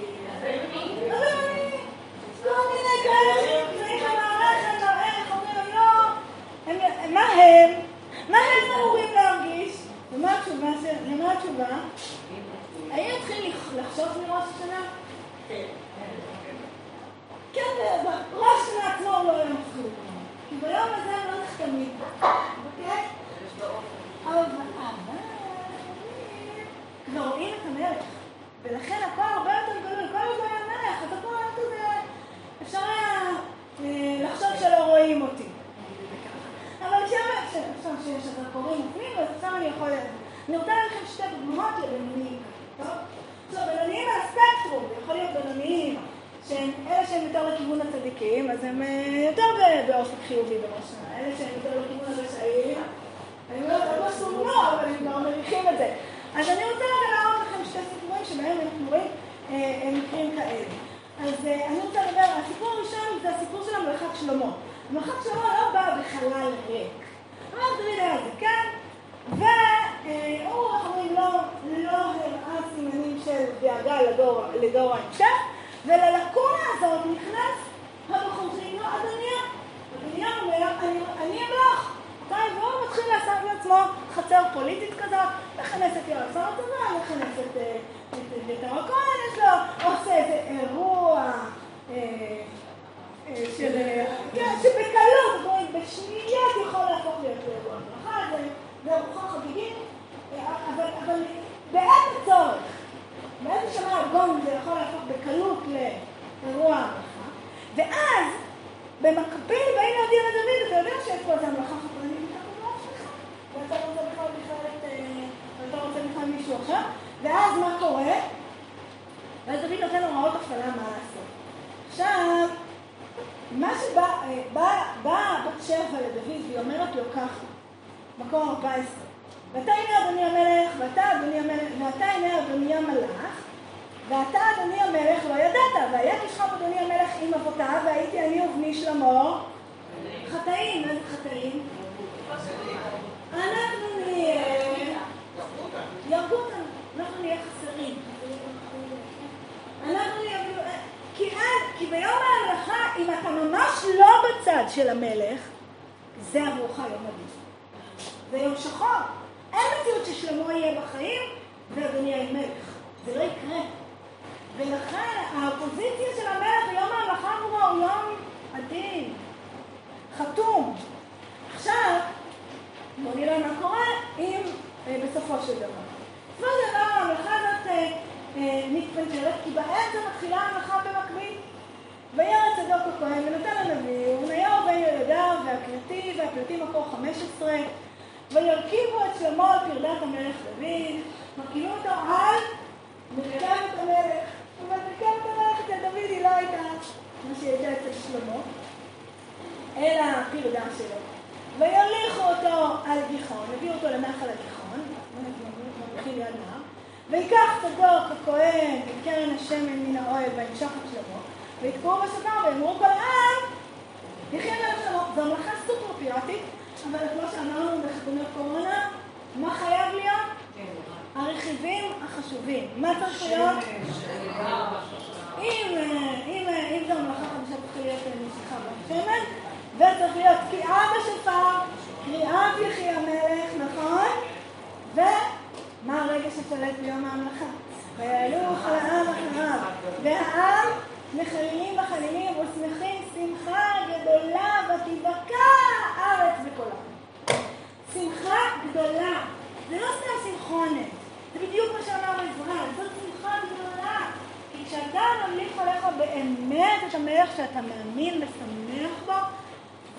כל מיני כאלה שנמצאים במערכת, איך אומרים לא, מה הם? מה הם אמורים להרגיש? ומה התשובה? האם התחיל לחשוב מראש השנה? כן, ראש השנה עצמו לא היה מפחיד. כי ביום הזה הם לא נחתמים. אוקיי? בצד של המלך, זה עבורך יום הדין. זה יום שחור. אין מציאות ששלמה יהיה בחיים ואדוני יהיה מלך. זה לא יקרה. ולכן האופוזיציה של המלך ביום ההלכה עבורו הוא יום עדין, חתום. עכשיו, בואו נראה מה קורה אם בסופו של דבר. בסופו של דבר הממלכה הזאת אה, אה, מתפנצ'רת, כי באמצע מתחילה הממלכה במקביל. וירא צדוק הכהן ונתן הנביא, ובניהו בן ילדיו והכרתי והפליטים מקור 15, וירכיבו את שלמה על פרדת המלך דוד, מרכיבו אותו על מרכבת המלך, אבל מרכבת המלך אצל דוד היא לא הייתה מה שהיא הייתה אצל שלמה, אלא הפרדה שלו. ויוליכו אותו על גיחון, הביאו אותו לנחל הגיחון, ויקח צדוק הכהן את קרן השמן מן האוהל וימשוך את שלמה, ויקפאו בשכר ויאמרו כל העם, יחיה מלך שלמה. זו המלאכה סופר פיראטית, אבל כמו שאמרנו בחתונות קורונה, מה חייב להיות? הרכיבים החשובים. מה צריך להיות? אם, אם, אם זו המלאכה חדשה צריך להיות נשיכה בשמן, וצריך להיות תקיעה בשופר, קריאת יחי המלך, נכון? ומה הרגע ששולט ביום ההמלכה? ויעלו כל העם אחריו, והעם מחללים בחלילים ושמחים שמחה גדולה ותבקע הארץ בקולה. שמחה גדולה, זה לא סתם שמחונת, זה בדיוק מה שאמר עזרא, זאת שמחה גדולה. כי כשאתה ממליך עליך באמת את המלך שאתה מאמין ושמח בו,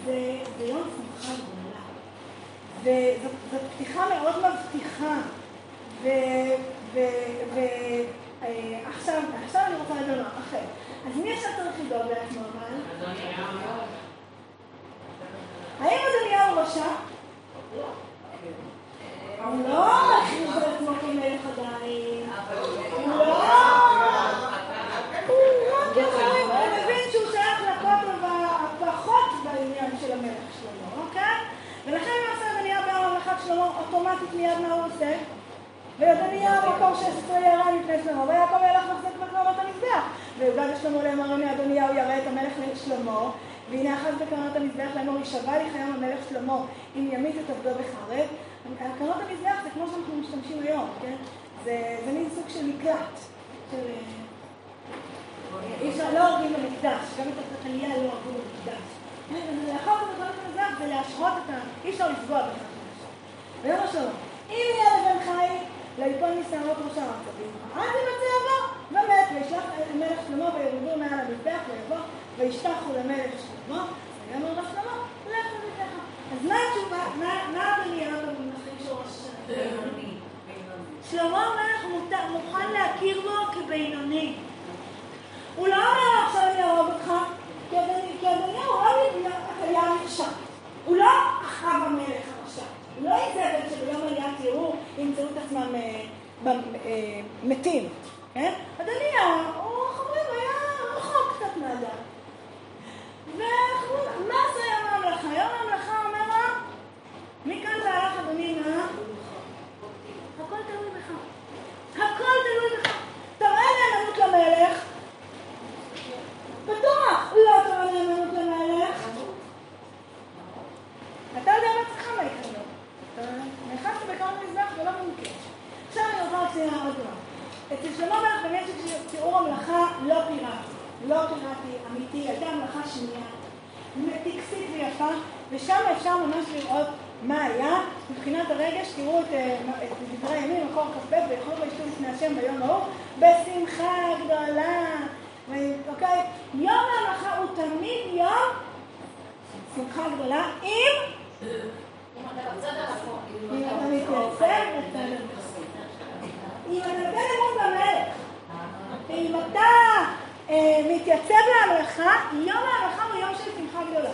זה, זה יום שמחה גדולה. וזאת פתיחה מאוד מבטיחה. ועכשיו, עכשיו אני רוצה לדבר אחר. אז מי עכשיו צריך לדאוג לעצמו אבל? האם אדוניהו רשע? הוא לא הכריז על עצמו כמלך עדיין. הוא לא... הוא מבין שהוא שייך לקוטב הפחות בעניין של המלך שלמה, אוקיי? ולכן למעשה אדוניהו ביום המלכת שלמה אוטומטית מיד מה הוא עושה? ואדוניהו מקור 16 ירד לפני שלמה, ויעקב ילך מחזיק בקרנות המזבח. לשלמה לאמר הנה אדוניהו ירא את המלך לשלמה, והנה אחז בקרנות המזבח לאמור יישבע לי חיים המלך שלמה אם ימית את עבדו בחרב. קרנות המזבח זה כמו שאנחנו משתמשים היום, כן? זה, מין סוג של מקלט. של... אי אפשר, לא הורגים במקדש, גם את התחתניה לא הורגים במקדש. לאחר קרנות המזבח זה להשרות את ה... אי אפשר לפגוע בכך. ויום השלום, אם יהיה לבן חי ליפול משערות ראש המצבים, אז ימצא יבוא, ומת, וישלח מלך שלמה וירדו מעל המזבח ויבוא, וישתחו למלך שלמה, ויאמר לו שלמה, לך לביתך. אז מה התשובה, מה אדוני אמר במונחים של ראש השנה? שלמה המלך מוכן להכיר בו כבינוני. הוא לא אומר עכשיו אני אהרוג אותך, כי אדוניהו היה נכשל. הוא לא אחאב המלך הרשע. הוא לא איזבל שביום עליית יראו ימצאו את עצמם מתים. כן? אדוניהו, הוא חברים, היה רחוק קצת מהדת. ומה זה יום המלאכה? יום המלאכה אומר לה, מכאן והלך אדוני מה? הכל תלוי בך. הכל תלוי בך. תראה נאמנות למלך. בטוח לא תראה נאמנות למלך. אתה יודע מה לו. אתה נכנסת בכמה מזבח ולא מומקש. עכשיו אני רוצה שנייה עוד. אצל שלמה מלך באמת שתיאור המלאכה לא פיראטי. לא פיראטי, אמיתי, הייתה המלאכה שנייה. טקסית ויפה, ושם אפשר ממש לראות מה היה. מבחינת הרגש, תראו את, את דברי הימים, מקור כ"ב, ויכולו וישתו לפני השם ביום ההוא, בשמחה גדולה. אוקיי? יום ההלכה הוא תמיד יום שמחה גדולה, אם... אם אתה מתייצב בצד אם אתה נותן אמון במלך, אם אתה מתייצב להמלכה, יום ההלכה הוא יום של שמחה גדולה.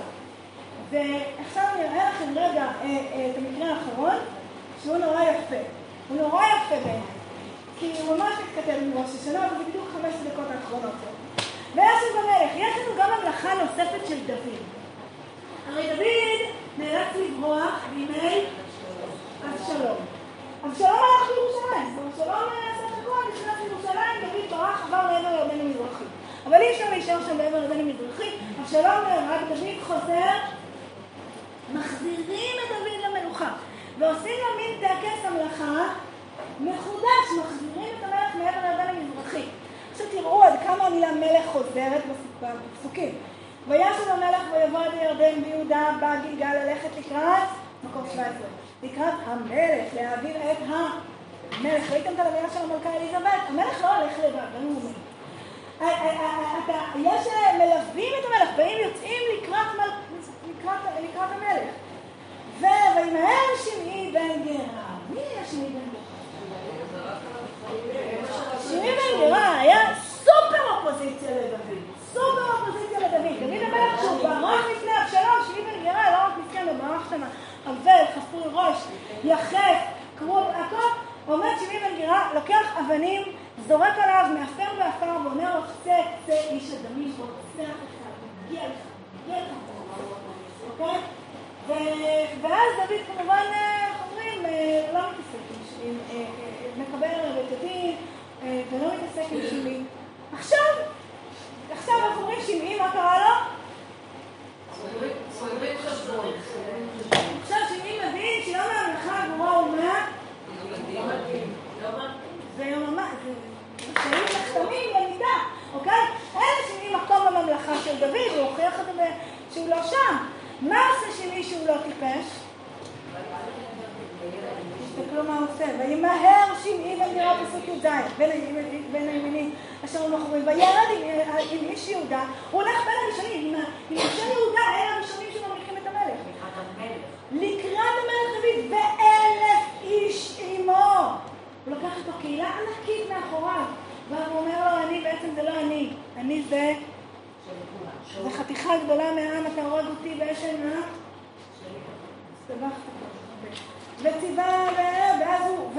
ועכשיו אני אראה לכם רגע את המקרה האחרון, שהוא נורא יפה. הוא נורא יפה בעיניי. כי הוא ממש מתכתב עם ראש השנה, וזה בדיוק חמש דקות האחרונות שלו. וישב במלך, יש לנו גם ממלכה נוספת של דוד. הרי דוד נאלץ לברוח בימי אבשלום. אבשלום הלך לירושלים, אבשלום עשה את הכל, נכנס לירושלים, דוד ברח, עבר לעבר ירדן המזרחי. אבל אי אפשר להישאר שם בעבר ירדן המזרחי, אבשלום נהרג, דוד חוזר, מחזירים את דוד למלוכה, ועושים לו מין טקס המלאכה מחודש, מחזירים את המלך מעבר לירדן המזרחי. עכשיו תראו עד כמה המילה מלך חוזרת בפסוקים. וישב המלך ויבוא עד הירדן ביהודה, בא גלגל ללכת לקראת מקום 17. לקראת המלך, להעביר את המלך. ראיתם את הלוויה של המלכה אליזבת? המלך לא הולך לבד, לא נאומים. יש מלווים את המלך, באים יוצאים לקראת, המלך. וימהר שמעי בן גרה. מי היה שמעי בן גרה? שמעי בן גרה היה סופר אופוזיציה לדוד. סופר אופוזיציה לדוד. דוד המלך שהוא ברח לפני אבשלום, שמעי בן גרה, לא רק מסכן, הוא ברח אבל, חפוי ראש, יחף, קרוב, הכל. עומד שמעי בן גרה, לוקח אבנים, זורק עליו מעפר ועפר, ואומר לו, צא, צא, איש הדמים, רוצח אותך, מגיע לך, מגיע לך. אוקיי? ואז דוד כמובן, איך אומרים, לא מתעסק עם, מקבל עליו את הדין, ולא מתעסק עם שמעי. עכשיו, עכשיו אנחנו אומרים שמעי, מה קרה לו? עכשיו שמעי מבין שיום המלאכה גמורה אומה זה יום המלאכה, זה שהיו נחתמים במידה, אוקיי? אלה שמעי מקום בממלכה של דוד, הוא הוכיח את זה שהוא לא שם. מה עושה שמי שהוא לא טיפש? תסתכלו מה הוא עושה. וימהר שמעי בן גרה פסוק י"ז, בין הימיני אשר הוא מחורים. וירד עם איש יהודה, הוא הולך בין הראשונים, עם אנשי יהודה, אלה הראשונים שממליכים את המלך. לקראת המלך דוד, ואלף איש עמו. הוא לקח איתו קהילה ענקית מאחוריו, והוא אומר לו, אני בעצם זה לא אני, אני זה... זו חתיכה גדולה מהעם, אתה הורג אותי באש עינה? הסתבכת וציווה, ואז הוא,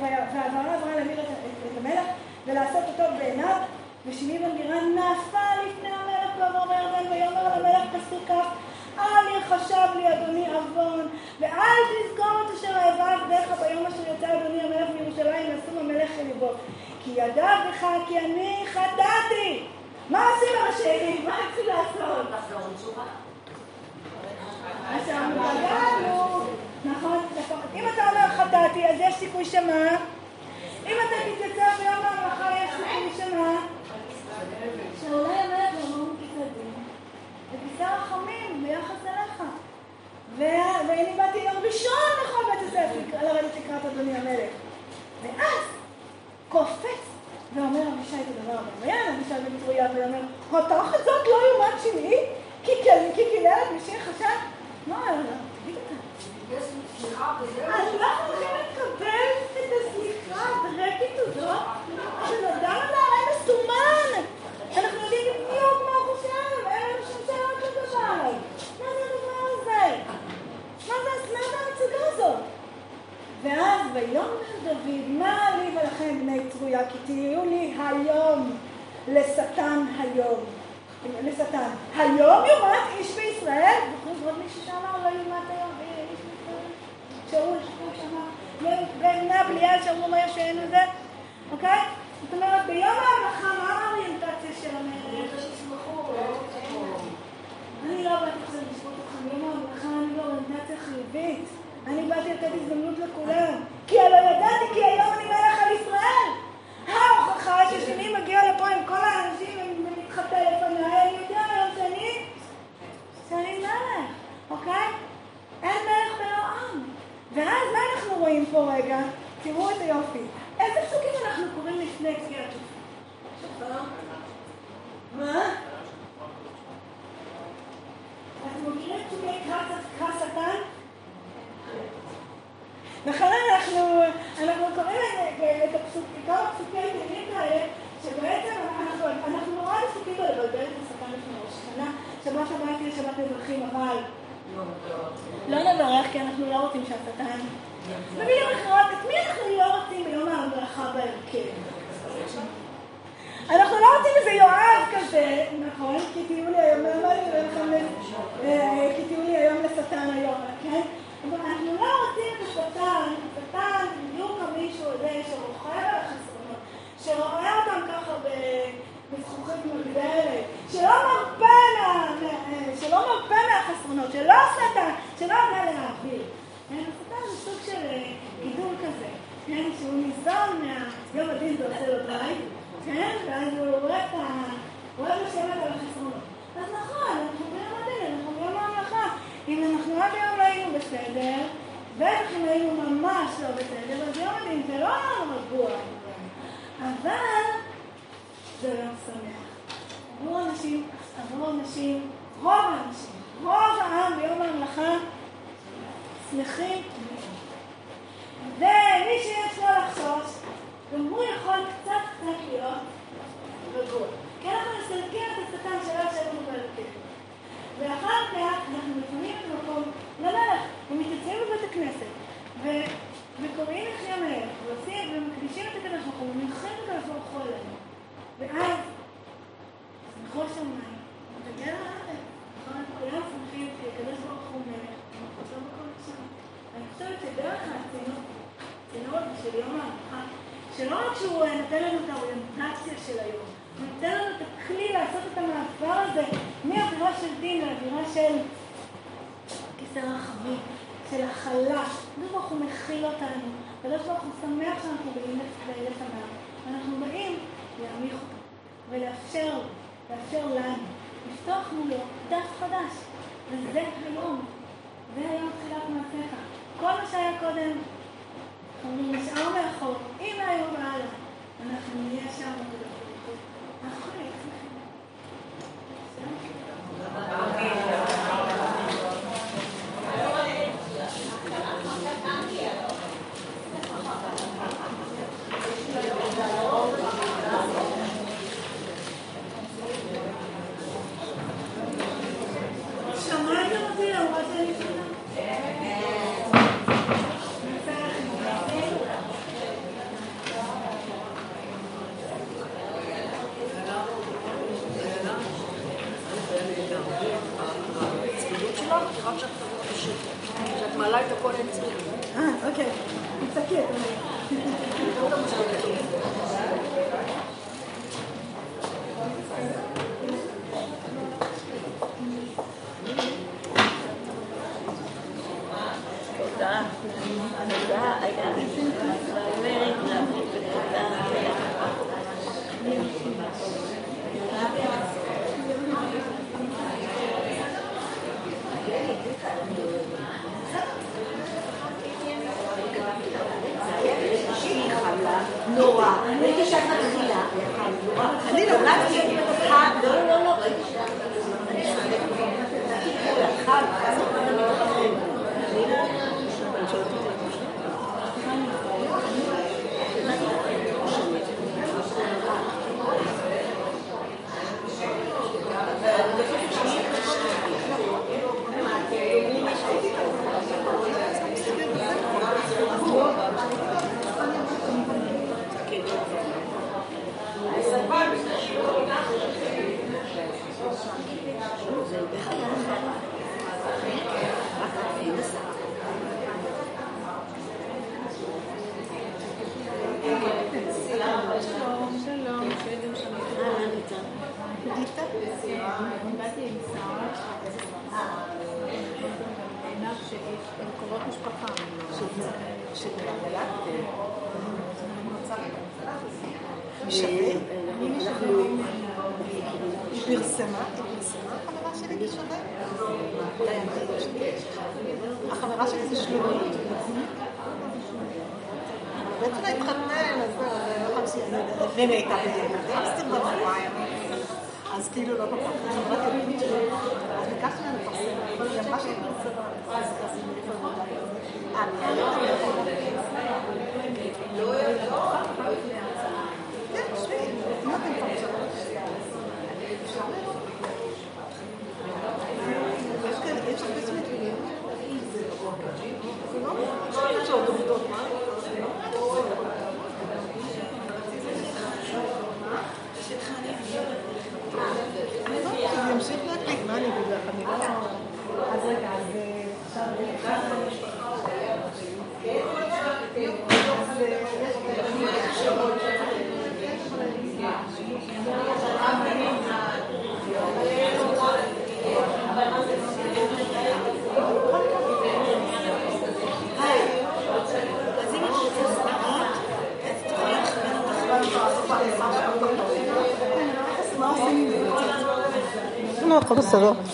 והעברה עברה להמיר את המלך ולעשות אותו בעיניו, ושמעי בן גרה נפל לפני המלך ואומר ירדן ויאמר למלך פסוק כ' אל יחשב לי אדוני עוון, ואל תזכור את אשר אהבה עבדיך ביום אשר יצא אדוני המלך מירושלים לשום המלך אל ליבו. כי ידע בך כי אני חטאתי. מה עושים הרשעים? מה צריכים לעשות? מה שאמרנו, נכון, אם אתה אומר חטאתי, אז יש סיכוי שמה? אם אתה תתייצב ביום ההמלכה, יש סיכוי שמה? שאולי המלך יאמר כצדדים, וכיסא רחמים ביחס אליך. ואני באתי יום ראשון לכל בית הספר לרדת לקראת אדוני המלך. ואז קופץ ואומר אבישי את הדבר הבא. ויען אבישי בן צרויה ואומר, התחת זאת לא יומת שמעי? כי כנרת משיח חשב? מה, תגיד אותה. אנחנו הולכים לקבל את הסליחה הדרקית הזאת של אדם הנערי מסומן. אנחנו יודעים בדיוק מה הוא חושב, אין לנו שום שאלות לגביו. מה זה הדבר הזה? מה זה ההצגה הזאת? ואז ויאמר דוד, מה עליבה לכם בני צרויה, כי תהיו לי היום לשטן היום. לשטן. היום יומת איש בישראל? זוכרים עוד מישהו שאמר לא יומת היום איש בישראל? שאול, שאמר, בנה בליעל שאמרו מה ישן את זה? אוקיי? זאת אומרת, ביום ההמלכה, מה האוריינטציה של המלך? אני לא לשפוט אתכם, ביום ההמלכה אני באוריינטציה חיובית. אני באתי לתת הזדמנות לכולם. כי הלא ידעתי כי היום אני מלך על ישראל. ההוכחה ששני מגיע לפה עם כל האנשים ומתחטא לפניי, אני יודע היום שאני, שאני מלך, אוקיי? אין מלך ולא עם. ואז מה אנחנו רואים פה רגע? תראו את היופי. איזה פסוקים אנחנו קוראים לפני תקיעת שופר? מה? אתם מכירים פסוקי קרא שטן? לכן אנחנו, אנחנו קוראים את הפסוק, כמה פסוקי תהילים כאלה, שבעצם אנחנו, אנחנו נורא עסוקים בלבלבל את השטן לפני ראש השנה, שבת שבת תהיה שבת אזרחים, אבל לא נברך כי אנחנו לא רוצים שהשטן... במילים אחרות, את מי אנחנו לא רוצים ביום ההמלכה בהרכב? אנחנו לא רוצים איזה יואב כזה, נכון? כי תהיו לי היום, כי תהיו לי היום לשטן היום, כן? אנחנו לא רוצים את השטן, השטן בדיוק כמישהו הזה שרוכב על החסרונות, שרואה אותם ככה בזכוכית מגדלת, שלא מרפה מהחסרונות, שלא עושה שלא עונה להעביר. השטן זה סוג של גידול כזה, כן? שהוא ניזון מהיום הדין זה עושה לו בית, כן? ואז הוא רואה את ה... לשבת על החסרונות. אז נכון, אנחנו ביום הדין, אנחנו ביום ההמלכה. אם אנחנו עד היום לא היינו בסדר, בטח אם היינו ממש לא בסדר, אז יום הדין זה לא רגוע. אבל זה יום שמח. עבור אנשים, עבור אנשים, רוב האנשים, רוב העם ביום ההמלכה שמחים ומי שיש לו לחשוש, גם הוא יכול קצת קצת להיות רגוע. כי אנחנו מסלקים את השטן שלא יושב לנו בהרכב. ואחר כך אנחנו מפנים את המקום למלך, ומתייצבים בבית הכנסת, ו- וקוראים את שם המלך, ומקדישים את הקדוש ברוך הוא, ומנחים את הקדוש ברוך הוא עלינו. ואז, שמחו שמיים, ותגיע לארץ. נכון? כולם שמחים כי הקדוש ברוך הוא מלך, ומחוצה בכל שם. אני חושבת שדרך הצינור, הצינור הזה של יום ההלכה, שלא רק שהוא אה, נותן לנו את האוריינטציה של היום, הוא נותן לנו את הכלי לעשות את המעבר הזה מאווירה של דין לאווירה של כיסא רחבי, של הכלה. הקדוש ברוך הוא מכיל אותנו, הקדוש ברוך הוא שמח שאנחנו באים לפניו, ואנחנו באים להעמיך אותו ולאפשר לו, לאפשר לנו, לפתוח מולו דף חדש. וזה היום, זה היום תחילת מעשיך. כל מה שהיה קודם, אנחנו נשאר מאחור. אם מהיום והלאה אנחנו נהיה שם בקדוש ברוך הוא. אנחנו לא, הכל בסדר.